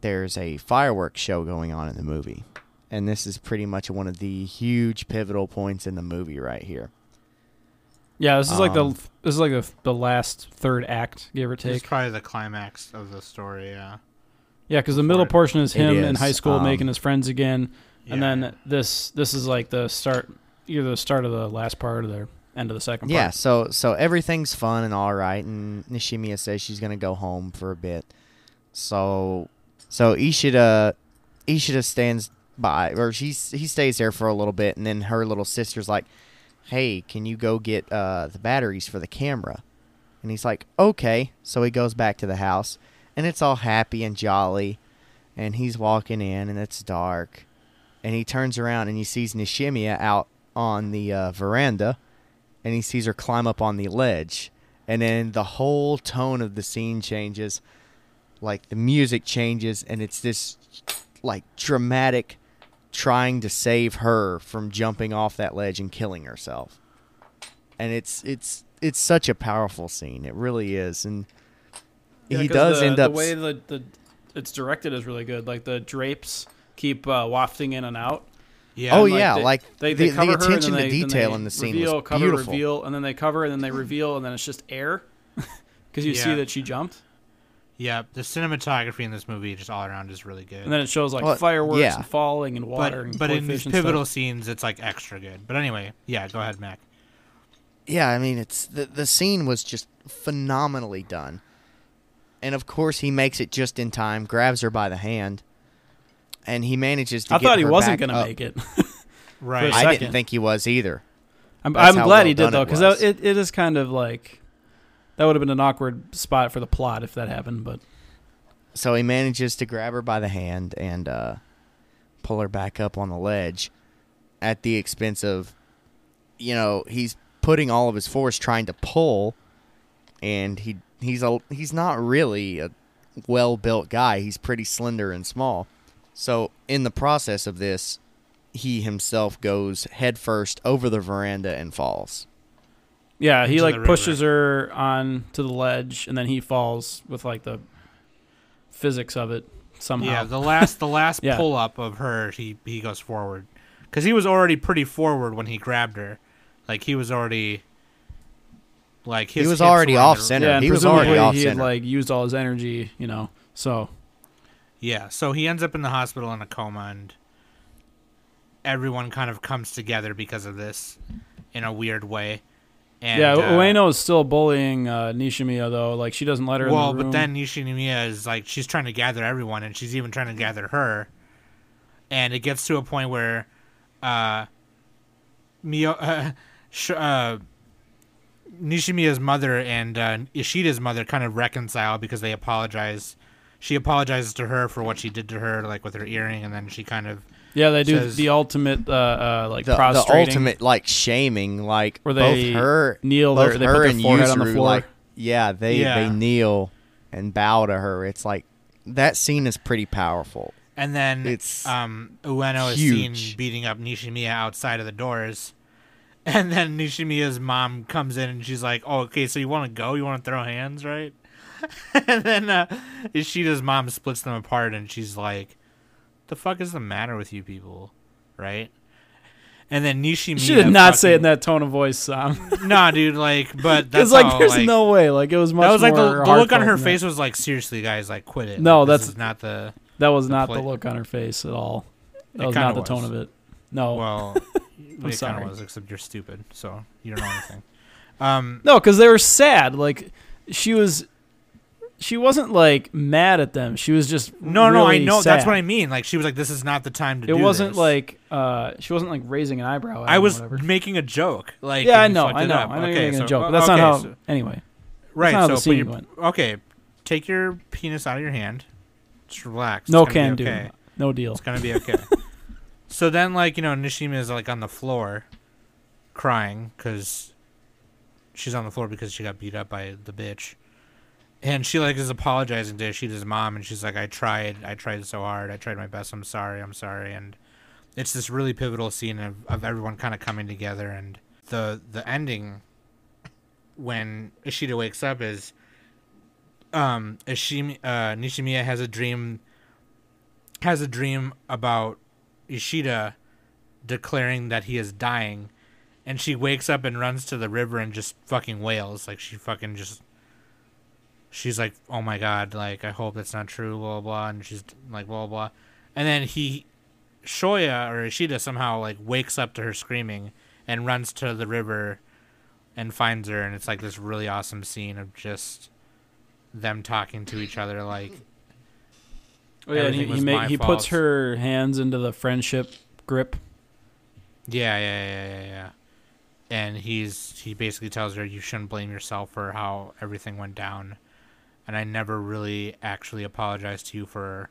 there's a fireworks show going on in the movie. And this is pretty much one of the huge pivotal points in the movie right here. Yeah, this is like the Um, this is like the, the last third act, give or take. it's probably the climax of the story. Yeah, Yeah, because the middle portion is him in high school um, making his friends again, and then this this is like the start, either the start of the last part or the end of the second Yeah, so so everything's fun and all right, and Nishimiya says she's gonna go home for a bit. So so Ishida Ishida stands by, or she's he stays there for a little bit, and then her little sister's like, "Hey, can you go get uh, the batteries for the camera?" And he's like, "Okay." So he goes back to the house, and it's all happy and jolly, and he's walking in, and it's dark, and he turns around and he sees Nishimiya out on the uh, veranda and he sees her climb up on the ledge and then the whole tone of the scene changes like the music changes and it's this like dramatic trying to save her from jumping off that ledge and killing herself. And it's it's it's such a powerful scene. It really is and he does end up the way the, the it's directed is really good. Like the drapes keep uh, wafting in and out. yeah. Oh, And, yeah, they, like, they, the- they the cover her, and attention to they- detail in the scene was reveal, cover, beautiful. reveal, and then they cover, and then they reveal, and then it's just air because you see that she jumped, Yeah, the cinematography in this movie just all around is really good. and then it shows like Well, fireworks yeah. and falling and water but and but in these and pivotal stuff. scenes, it's like extra good. But anyway, yeah, go ahead, Mac. yeah i mean it's the the scene was just phenomenally done and of course he makes it just in time, grabs her by the hand, and he manages to. I get thought he wasn't going to make it. Right. For a I second. didn't think he was either. I'm, I'm glad well he did though, because it, it is kind of like that would have been an awkward spot for the plot if that happened. But So he manages to grab her by the hand and uh, pull her back up on the ledge at the expense of, you know, he's putting all of his force trying to pull, and he he's a he's not really a well built guy. He's pretty slender and small. So in the process of this, he himself goes headfirst over the veranda and falls. yeah, he Into like the river. pushes her on to the ledge, and then he falls with like the physics of it somehow. Yeah, the last the last Yeah. pull up of her, he he goes forward because he was already pretty forward when he grabbed her. Like he was already like his He was already off under- center. yeah, and He was already off he had center. like used all his energy, you know. So Yeah, so he ends up in the hospital in a coma, and everyone kind of comes together because of this in a weird way. And, yeah, uh, Ueno is still bullying uh, Nishimiya though. Like she doesn't let her. Well, in the room. but then Nishimiya is like she's trying to gather everyone, and she's even trying to gather her. And it gets to a point where, uh, Mio, uh, sh- uh, Nishimiya's mother and uh, Ishida's mother kind of reconcile because they apologize. She apologizes to her for what she did to her, like with her earring, and then she kind of yeah, they do says- the ultimate uh, uh, like the, the ultimate like shaming, like Where they both her kneel both their- they her put their and forehead on the Yuzuru, floor. like yeah, they Yeah. they kneel and bow to her. It's like that scene is pretty powerful. And then It's um, Ueno is seen beating up Nishimiya outside of the doors. And then Nishimiya's mom comes in and she's like, "Oh, okay, so you want to go? You want to throw hands, right?" and then uh, Ishida's mom splits them apart, and she's like, "The fuck is the matter with you people, right?" And then Nishimiya, She did not say it in that tone of voice, Sam. Nah, dude, like, but that's It's like how, there's like, no way. Like it was much That was like the, the look on her face That. was like, seriously, guys, like, quit it. No, Like, that's- not the. That was the not play- the look on her face at all. That It was not the was. tone of it. No, Well, it kind sorry. of was, except you're stupid, so you don't know anything. Um, no, because they were sad. Like she was, she wasn't like mad at them. She was just no, no, I really know. That's what I mean. Like she was like, "This is not the time to." Do it wasn't this. like uh, she wasn't like raising an eyebrow. At I was making a joke. Like Yeah, I know, I know. I know okay, making so, a joke, but that's okay, not how. so- anyway, right. so the scene went. Okay, take your penis out of your hand. Just relax. no It's gonna can be do, no deal. It's gonna be okay. So then, like you know, Nishima is like on the floor, crying because she's on the floor because she got beat up by the bitch, and she like is apologizing to Ishida's mom, and she's like, "I tried, I tried so hard, I tried my best. I'm sorry, I'm sorry." And it's this really pivotal scene of, of everyone kind of coming together, and the the ending when Ishida wakes up is um Ishimi, uh, Nishimiya has a dream has a dream about Ishida declaring that he is dying and she wakes up and runs to the river and just fucking wails. Like she fucking just she's like oh my god like I hope that's not true blah blah blah and she's like blah blah and then he Shoya or Ishida somehow like wakes up to her screaming and runs to the river and finds her and it's like this really awesome scene of just them talking to each other like Oh, yeah, and he he, ma- he puts her hands into the friendship grip. Yeah, yeah, yeah, yeah, yeah. And he's he basically tells her you shouldn't blame yourself for how everything went down, and I never really actually apologized to you for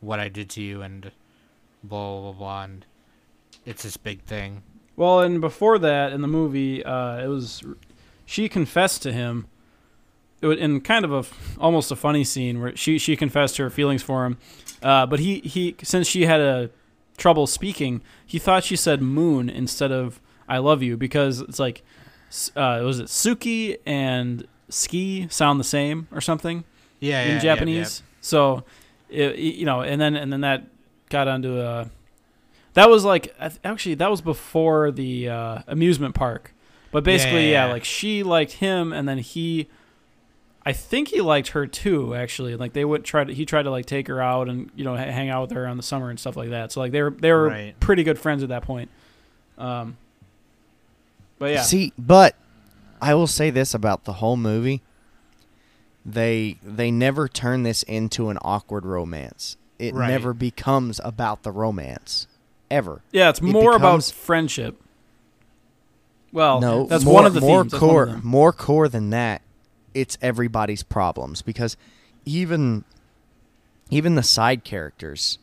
what I did to you, and blah blah blah. blah and it's this big thing. Well, and before that, in the movie, uh, it was she confessed to him. It was in kind of a almost a funny scene where she she confessed her feelings for him, uh, but he he since she had a trouble speaking, he thought she said moon instead of I love you because it's like uh, was it Suki and tsuki sound the same or something Yeah, yeah in yeah, Japanese. So, it, you know, and then and then that got onto a. That was like actually that was before the uh, amusement park, but basically yeah, yeah, yeah. like she liked him and then he. I think he liked her too. Actually, like they would try to. He tried to like take her out and you know ha- hang out with her on the summer and stuff like that. So like they were they were Right. pretty good friends at that point. Um. But yeah, See, but I will say this about the whole movie. they they never turn this into an awkward romance. It Right. never becomes about the romance ever. Yeah, it's It more about friendship. Well, no, that's more, one of the more themes. That's one of core, more core than that. It's everybody's problems because even even the side characters,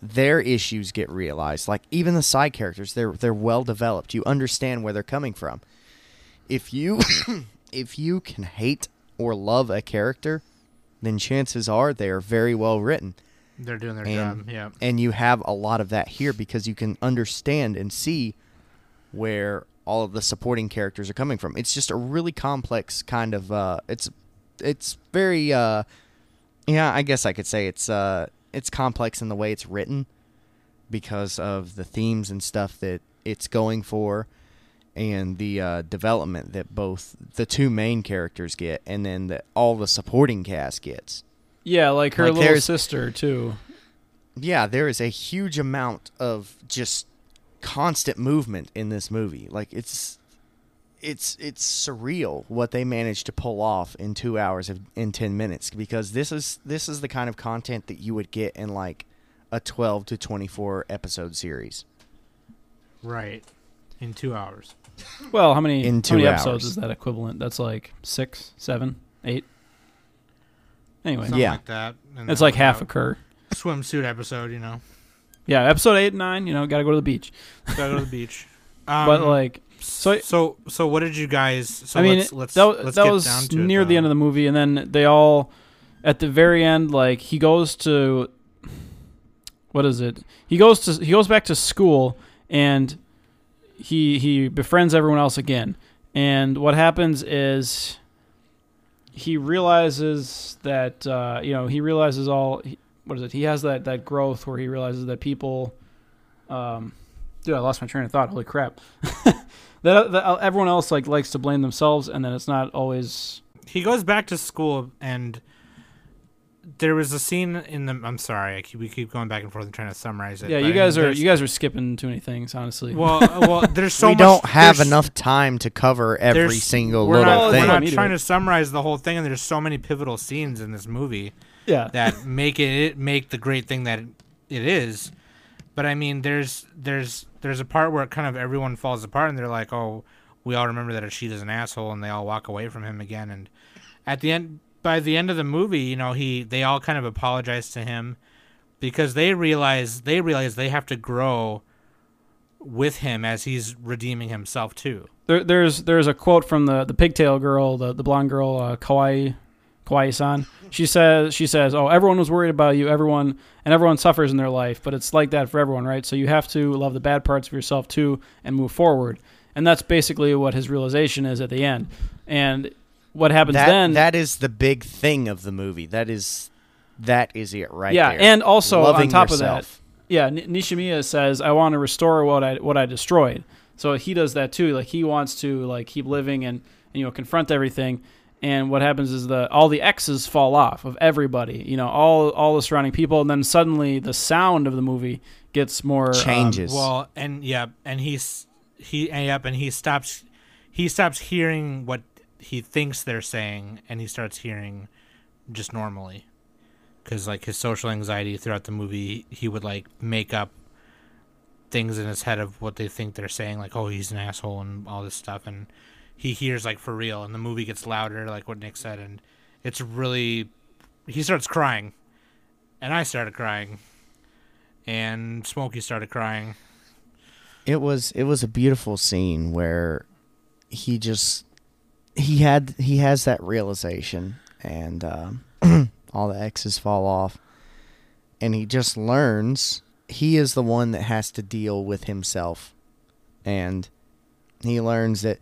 their issues get realized. Like even the side characters, they're they're well developed. You understand where they're coming from. If you if you can hate or love a character, then chances are they are very well written They're doing their and, job. Yeah. and you have a lot of that here because you can understand and see where all of the supporting characters are coming from. It's just a really complex kind of uh it's it's very uh yeah, I guess I could say it's uh it's complex in the way it's written because of the themes and stuff that it's going for and the uh, development that both the two main characters get and then that all the supporting cast gets. Yeah, like her Like, little sister too. yeah, there is a huge amount of just constant movement in this movie. Like it's it's it's surreal what they managed to pull off in 2 hours of, in 10 minutes because this is this is the kind of content that you would get in like a 12 to 24 episode series. Right. In two hours. Well, how many In how two many episodes hours. is that equivalent? That's like six, seven, eight. Anyway, Something Yeah. like that. And it's like half a a cour. swimsuit episode. You know. Yeah, episode eight and nine. You know, got to go to the beach. Gotta go to the beach. Um, but like, so so so what did you guys? So I mean, let's let's that, let's that get was down to near it, the end of the movie, and then they all, at the very end, like he goes to, what is it? He goes to he goes back to school, and he he befriends everyone else again. And what happens is, he realizes that uh, you know he realizes all. He, what is it? He has that that growth where he realizes that people. Um, dude, I lost my train of thought. Holy crap! that, that everyone else like likes to blame themselves, and then it's not always. he goes back to school and there was a scene in the i'm sorry I keep, we keep going back and forth and trying to summarize it Yeah, but you I guys mean, are you guys are skipping too many things, honestly. well uh, well there's so we much don't have enough time to cover every single we're little not, thing. we're not trying to summarize the whole thing and there's so many pivotal scenes in this movie yeah, that make it make the great thing that it is. But i mean there's there's there's a part where kind of everyone falls apart and they're like oh we all remember that Ashida's an asshole and they all walk away from him again. And at the end by the end of the movie you know he they all kind of apologize to him because they realize they realize they have to grow with him as he's redeeming himself too. There, there's there's a quote from the the pigtail girl, the the blonde girl, uh, Kawai Kawai-san. She says she says, "Oh, everyone was worried about you. Everyone and everyone suffers in their life, but it's like that for everyone, right? So you have to love the bad parts of yourself too and move forward." And that's basically what his realization is at the end. And what happens that then? that is the big thing of the movie. That is that is it right yeah, there. and also Loving on top yourself. of that, yeah, Nishimiya says, "I want to restore what I what I destroyed." So he does that too. Like he wants to like keep living and, and you know confront everything. And what happens is the all the X's fall off of everybody. You know, all all the surrounding people, and then suddenly the sound of the movie gets more um, Changes. Well, and yeah, and he's he and yep, and he stops he stops hearing what he thinks they're saying, and he starts hearing just normally, because like his social anxiety throughout the movie, he would like make up things in his head of what they think they're saying, like oh he's an asshole and all this stuff, and he hears like for real, and the movie gets louder, like what Nick said, and it's really he starts crying, and I started crying, and Smokey started crying. it was it was a beautiful scene where he just he had he has that realization and um, all the x's fall off. And he just learns he is the one that has to deal with himself. And he learns that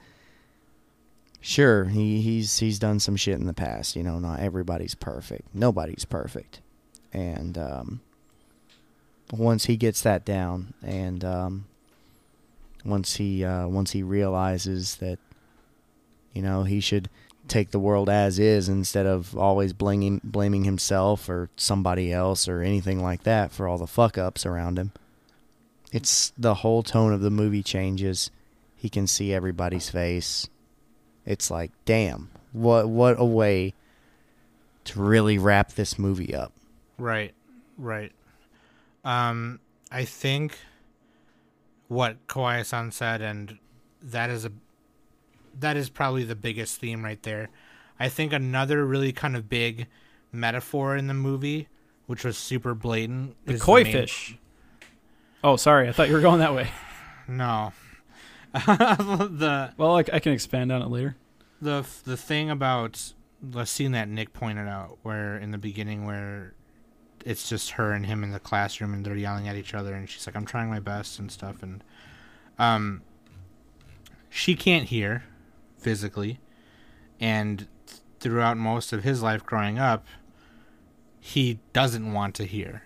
sure he, he's he's done some shit in the past you know not everybody's perfect nobody's perfect and um, once he gets that down and um, once he uh, once he realizes that you know he should take the world as is instead of always blaming blaming himself or somebody else or anything like that for all the fuck ups around him. It's the whole tone of the movie changes. He can see everybody's face. It's like, damn, what what a way to really wrap this movie up. Right, right. Um, I think what Kawai-san said, and that is a that is probably the biggest theme right there. I think another really kind of big metaphor in the movie, which was super blatant, The is koi main- fish. Oh, sorry. I thought you were going that way. No, the Well, I, I can expand on it later. the the thing about the scene that Nick pointed out, where in the beginning, where it's just her and him in the classroom, and they're yelling at each other, and she's like, "I'm trying my best" and stuff, and um, she can't hear physically, and throughout most of his life growing up, he doesn't want to hear.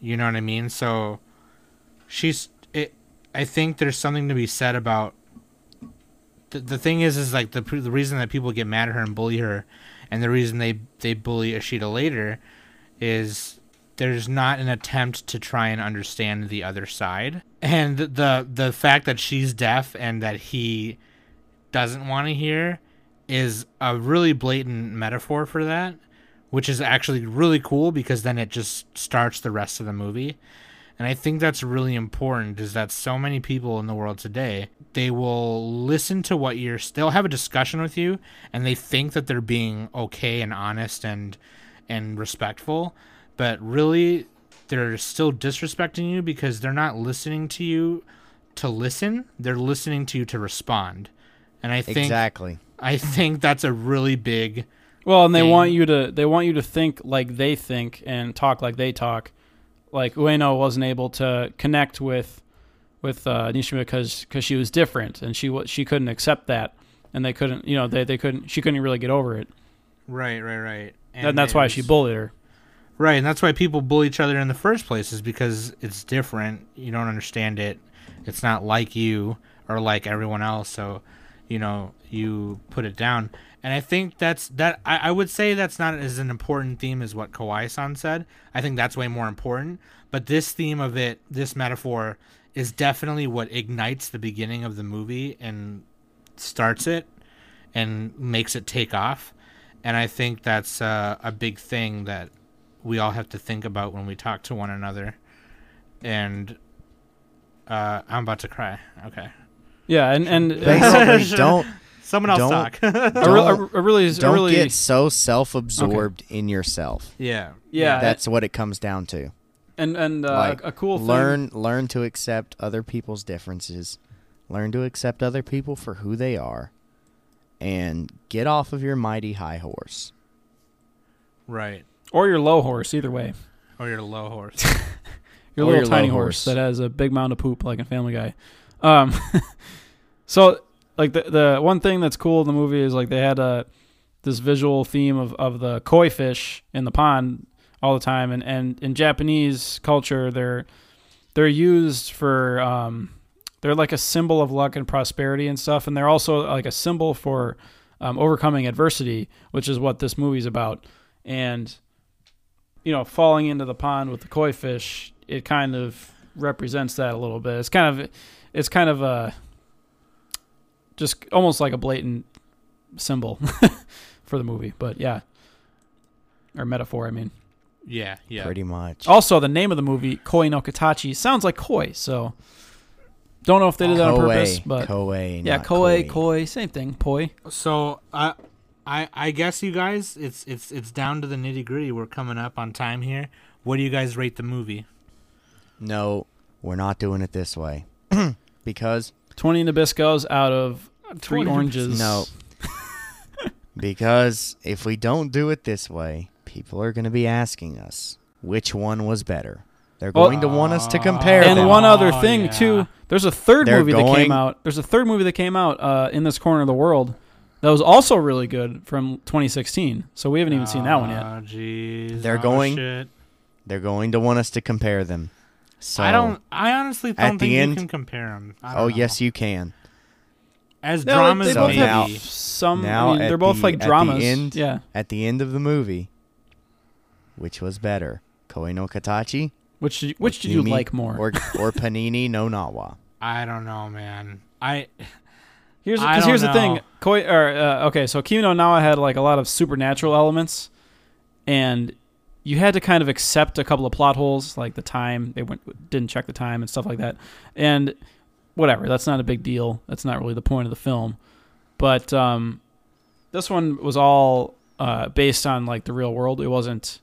You know what I mean? So she's. I think there's something to be said about the, the thing is is like the the reason that people get mad at her and bully her and the reason they they bully Ashita later is there's not an attempt to try and understand the other side. And the the fact that she's deaf and that he doesn't want to hear is a really blatant metaphor for that which is actually really cool because then it just starts the rest of the movie and I think that's really important is that so many people in the world today, they will listen to what you're they'll have a discussion with you and they think that they're being okay and honest and and respectful, but really they're still disrespecting you because they're not listening to you to listen, they're listening to you to respond. And I think Exactly. I think that's a really big Well, and they thing. want you to they want you to think like they think and talk like they talk. Like Ueno wasn't able to connect with with uh, Nishima because because she was different and she she couldn't accept that and they couldn't you know they, they couldn't she couldn't really get over it right, right, right. and, that's why she bullied her. Right, and that's why people bully each other in the first place is because it's different. You don't understand it. It's not like you or like everyone else, so you know you put it down. And I think that's that. I, I would say that's not as an important theme as what Kawai-san said. I think that's way more important. But this theme of it, this metaphor, is definitely what ignites the beginning of the movie and starts it and makes it take off. And I think that's uh, a big thing that we all have to think about when we talk to one another. And uh, I'm about to cry. Okay. Yeah, and and Basically, don't Someone else Don't- talk. I, re- I, don't- I really I don't really get so self-absorbed in yourself. yeah. yeah That's what it comes down to. and and uh, like, a cool thing learn learn to accept other people's differences. Learn to accept other people for who they are, and get off of your mighty high horse. Right. or your low horse either way. Or your low horse. Your Or little your tiny horse. horse. that has a big mound of poop like in Family Guy. Um, so like the the one thing that's cool in the movie is like they had a this visual theme of, of the koi fish in the pond all the time, and, and in Japanese culture they're they're used for um, they're like a symbol of luck and prosperity and stuff, and they're also like a symbol for um, overcoming adversity, which is what this movie's about, and you know, falling into the pond with the koi fish, it kind of represents that a little bit. It's kind of, it's kind of a, just almost like a blatant symbol for the movie. But yeah, or metaphor. I mean, yeah. Yeah. Pretty much. also the name of the movie, Koe no Katachi, sounds like koi. So don't know if they did that on purpose, but koi, yeah, koi, koi. koi, same thing, poi. So I, I, I guess you guys, it's it's it's down to the nitty gritty. We're coming up on time here. What do you guys rate the movie? No, we're not doing it this way. because Twenty Nabiscos out of three oranges. no. because if we don't do it this way, people are going to be asking us which one was better. They're Well- going to want us to compare And them. one other Oh, thing yeah. too. There's a third They're movie that came out. There's a third movie that came out uh, in this corner of the world that was also really good from 2016. So we haven't even seen that one yet. Oh, jeez. They're Oh, going- shit. They're going to want us to compare them. So I don't. I honestly at don't the think end- you can compare them. Oh yes, you can. As No, dramas, they So both now- maybe. have some. now I mean, at they're both the- like at the dramas. end- yeah. At the end of the movie, which was better, Koe no Katachi, Which did you, which did you like more? or or Panini no Nawa? I don't know, man. I Here's because here's don't the thing. Koi or uh, okay, so Kimi no Nawa had like a lot of supernatural elements, and you had to kind of accept a couple of plot holes, like the time they went didn't check the time and stuff like that, and whatever. That's not a big deal. That's not really the point of the film, but um, this one was all uh, based on like the real world. It wasn't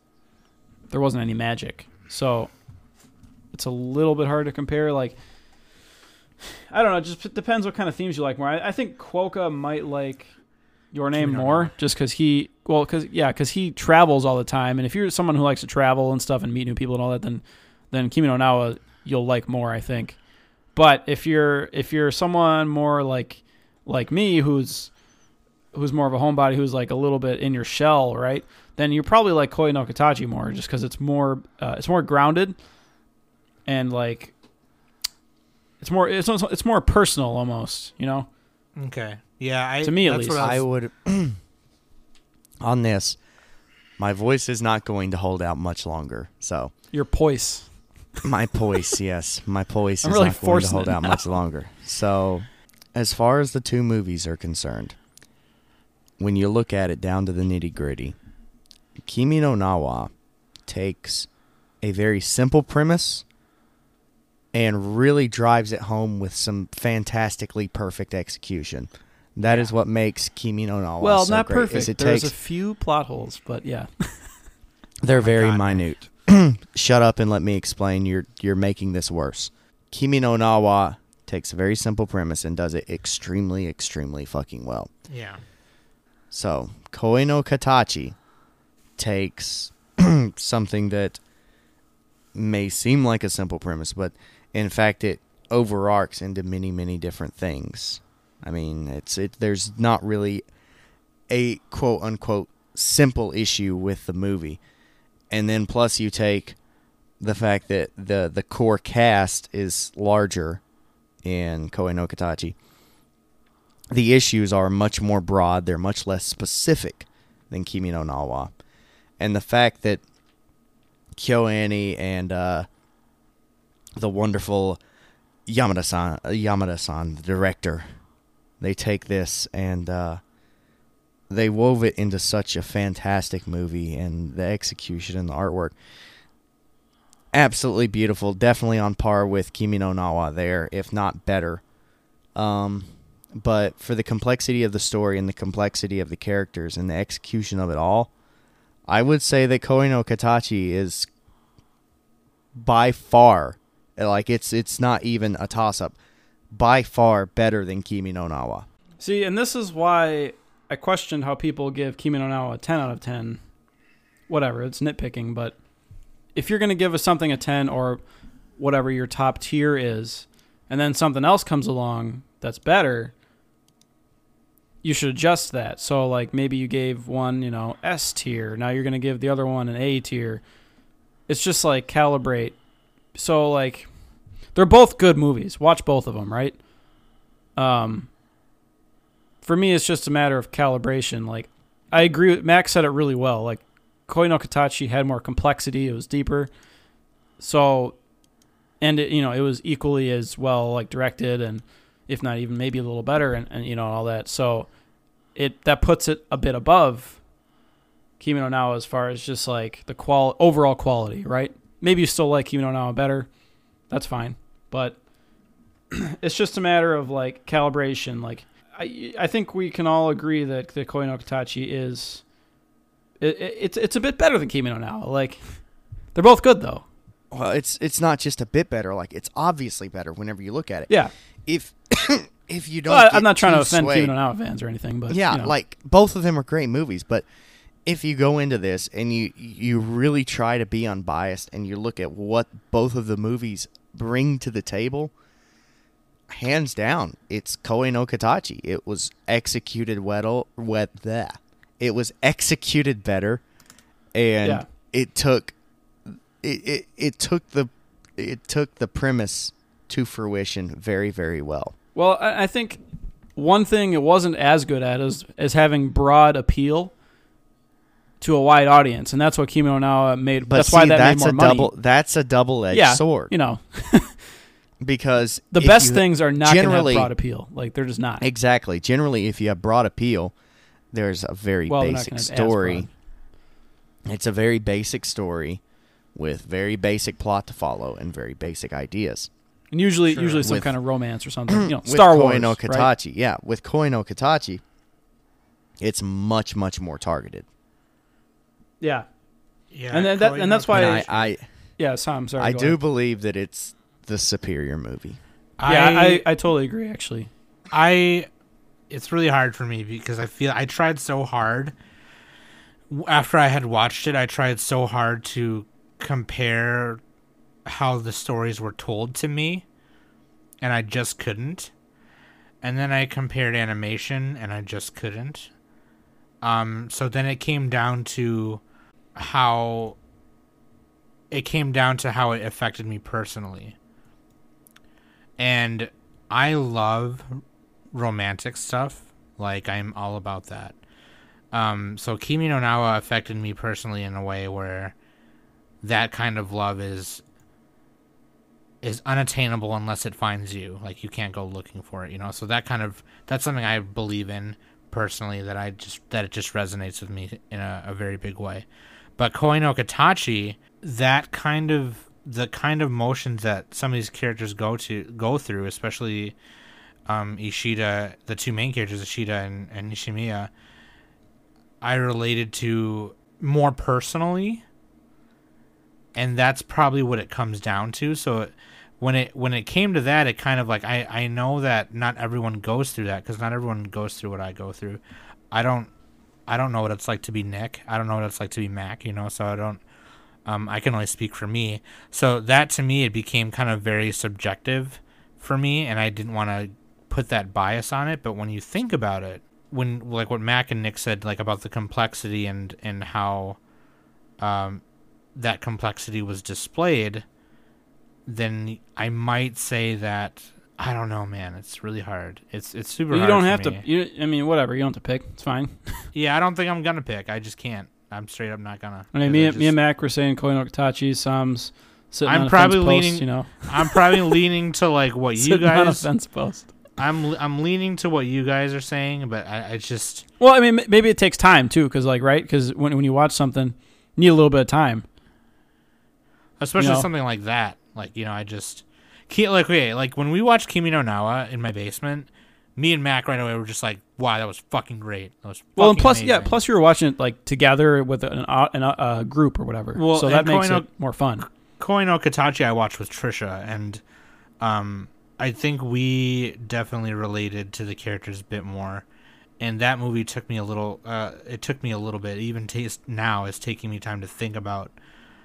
there wasn't any magic, so it's a little bit hard to compare. Like I don't know. It just depends what kind of themes you like more. I, I think Quokka might like your name more, Na. just because he well, because yeah, because he travels all the time, and if you're someone who likes to travel and stuff and meet new people and all that, then then Kimi no Nawa you'll like more, I think. But if you're if you're someone more like like me, who's who's more of a homebody, who's like a little bit in your shell, right? Then you're probably like Koi no Katachi more, just because it's more uh, it's more grounded and like it's more it's it's more personal almost, you know. Okay. Yeah. I, To me, at that's least. what I I would on this. My voice is not going to hold out much longer. So Your poise. my poise, yes, my poise I'm is really not going to hold out now. much longer. So, as far as the two movies are concerned, when you look at it down to the nitty gritty, Kimi no Nawa takes a very simple premise and really drives it home with some fantastically perfect execution. That is what makes Kimi no Nawa well, so not great, perfect. it There's takes a few plot holes, but yeah. they're very God. minute. Shut up and let me explain. You're you're making this worse. Kimi no Nawa takes a very simple premise and does it extremely, extremely fucking well. yeah. So Koe no Katachi takes something that may seem like a simple premise, but in fact it overarcs into many, many different things. I mean, it's it. There's not really a quote unquote simple issue with the movie, and then plus you take the fact that the the core cast is larger in Koe no Katachi the issues are much more broad. They're much less specific than Kimi no Nawa. And the fact that KyoAni and uh, the wonderful Yamada-san, uh, Yamada-san, the director, they take this and uh, they wove it into such a fantastic movie, and the execution and the artwork, absolutely beautiful. Definitely on par with Kimi no Nawa there, if not better. Um, but for the complexity of the story and the complexity of the characters and the execution of it all, I would say that Koe no Katachi is by far like it's it's not even a toss up. By far better than Kimi no Nawa. See, and this is why I questioned how people give Kimi no Nawa a 10 out of 10. Whatever, it's nitpicking, but if you're going to give us something a 10 or whatever your top tier is, and then something else comes along that's better, you should adjust that. So, like, maybe you gave one, you know, S tier. Now you're going to give the other one an A tier. It's just like calibrate. So, like, they're both good movies. Watch both of them, right? Um, for me, it's just a matter of calibration. Like, I agree. With, Max said it really well. Like, Koi no Katachi had more complexity. It was deeper. So, and it, you know, it was equally as well like directed, and if not even maybe a little better, and, and you know all that. So, it that puts it a bit above Kimi no as far as just like the qual overall quality, right? Maybe you still like Kimi no better. That's fine, but it's just a matter of like calibration. Like I, I think we can all agree that the Koi no Katachi is, it, it, it's it's a bit better than Kimi no Nawa. Like they're both good though. Well, it's it's not just a bit better, like it's obviously better whenever you look at it. Yeah, If if you don't well, I'm not trying to offend swayed- Kimi no Nawa fans or anything, but yeah, you know. like both of them are great movies, but if you go into this and you you really try to be unbiased and you look at what both of the movies bring to the table, hands down, it's Koe no Katachi. It was executed well, wet that. It was executed better, and Yeah. it took it, it it took the it took the premise to fruition very very well. Well, I, I think one thing it wasn't as good at is is having broad appeal to a wide audience, and that's what Kimi no Nawa made. But that's see, why that that's made more a money. double that's a double edged yeah, sword. You know, because the best you- things are not going to have generally- broad appeal. Like they're just not. exactly generally if you have broad appeal there's a very Well, basic gonna have as story. It's a very basic story with very basic plot to follow and very basic ideas. And usually, Sure. usually some With- kind of romance or something. You know, Star Koi Wars. no right? Katachi, yeah, with Koi no Katachi, it's much much more targeted. Yeah, Yeah, And then that- and that's why- And I, I, yeah. Sam, sorry. I do ahead. believe that it's the superior movie. Yeah, I, I totally agree. Actually, I it's really hard for me because I feel I tried so hard after I had watched it I tried so hard to compare how the stories were told to me and I just couldn't and then I compared animation and I just couldn't um so then it came down to how it came down to how it affected me personally and I love romantic stuff. Like I'm all about that. Um, so Kimi no Nawa affected me personally in a way where that kind of love is is unattainable unless it finds you. Like you can't go looking for it, you know. So that kind of that's something I believe in personally that I just that it just resonates with me in a, a very big way. But Koi no Katachi, that kind of the kind of motions that some of these characters go to go through, especially um, Ishida, the two main characters, Ishida and, and Nishimiya, I related to more personally, and that's probably what it comes down to. So it, when it when it came to that, it kind of like I I know that not everyone goes through that because not everyone goes through what I go through. I don't I don't know what it's like to be Nick. I don't know what it's like to be Mac. You know, so I don't. Um, I can only speak for me. So that to me, it became kind of very subjective for me, and I didn't want to put that bias on it. But when you think about it, when like what Mac and Nick said, like about the complexity and and how um, that complexity was displayed, then I might say that I don't know, man. It's really hard. It's it's super. you don't have me. to. You, I mean, whatever. You don't have to pick. It's fine. Yeah, I don't think I'm gonna pick. I just can't. I'm straight up not gonna. I mean, me, I and me and Mac were saying Koi no Katachi. Sam's sitting I'm on a probably fence post, leaning- You know, I'm probably leaning to like what you sitting on a guys. fence post. I'm I'm leaning to what you guys are saying, but I, I just Well, I mean, maybe it takes time too, because like, right? Because when when you watch something, you need a little bit of time. especially You know? something like that. Like you know, I just Ki- like okay, like when we watched Kimi no Nawa in my basement, me and Mac right away were just like, "Wow, that was fucking great." That was Well, and plus, yeah, plus you were watching it like together with an uh, an, uh, group or whatever. Well, so that makes Koi no- it more fun. Koi no Katachi I watched with Trisha, and um, I think we definitely related to the characters a bit more. And that movie took me a little. Uh, it took me a little bit. Even taste now is taking me time to think about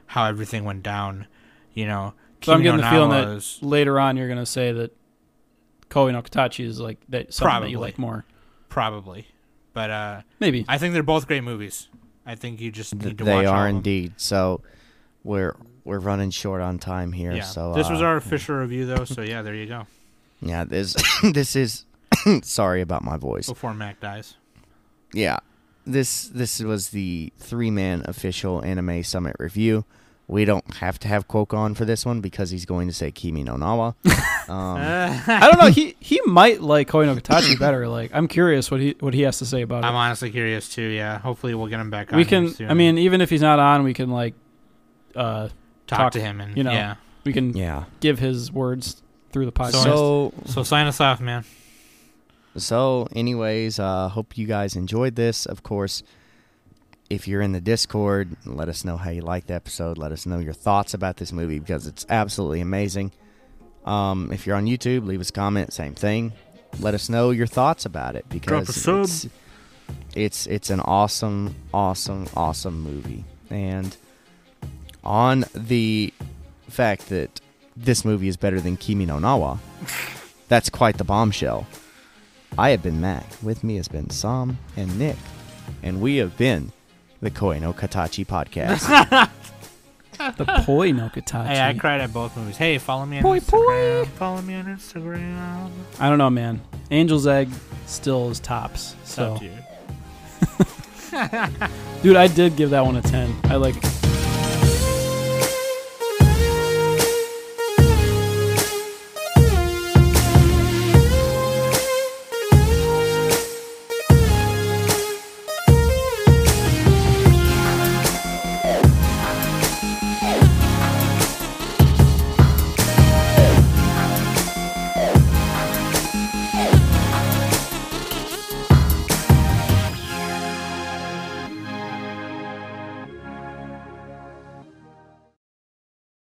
how everything went down. You know, So I'm getting the feeling Nawa that is- later on you're gonna say that Koi no Katachi is like that something that you like more. probably, but uh, Maybe. I think they're both great movies. I think you just need to watch they all are of them. indeed. So we're we're running short on time here. Yeah. So this was uh, our official review, though. So yeah, there you go. yeah. This this is sorry about my voice. Before Mac dies. yeah this this was the three man official anime summit review we don't have to have Quokka on for this one because he's going to say kimi no nawa um, I don't know. He he might like Koi no Katachi better. Like I'm curious what he what he has to say about it. I'm honestly curious too. Yeah, hopefully we'll get him back on. We here can. soon. I mean, even if he's not on, we can like uh talk, talk, to him and you know. yeah. we can yeah give his words through the podcast. so So sign us off, man. so anyways uh hope you guys enjoyed this of course if you're in the discord let us know how you liked the episode. Let us know your thoughts about this movie because it's absolutely amazing. Um if you're on youtube leave us a comment same thing. Let us know your thoughts about it because it's it's it's an awesome awesome awesome movie. And on the fact that this movie is better than Kimi no Nawa that's quite the bombshell. I have been Mac. With me has been Sam and Nick. And we have been the Koi no Katachi podcast the Poi no Katachi. Hey, I cried at both movies. Hey, follow me on Boy, Instagram. Follow me on Instagram. I don't know, man. Angel's Egg still is tops. So, So, dude. dude, I did give that one a ten. I like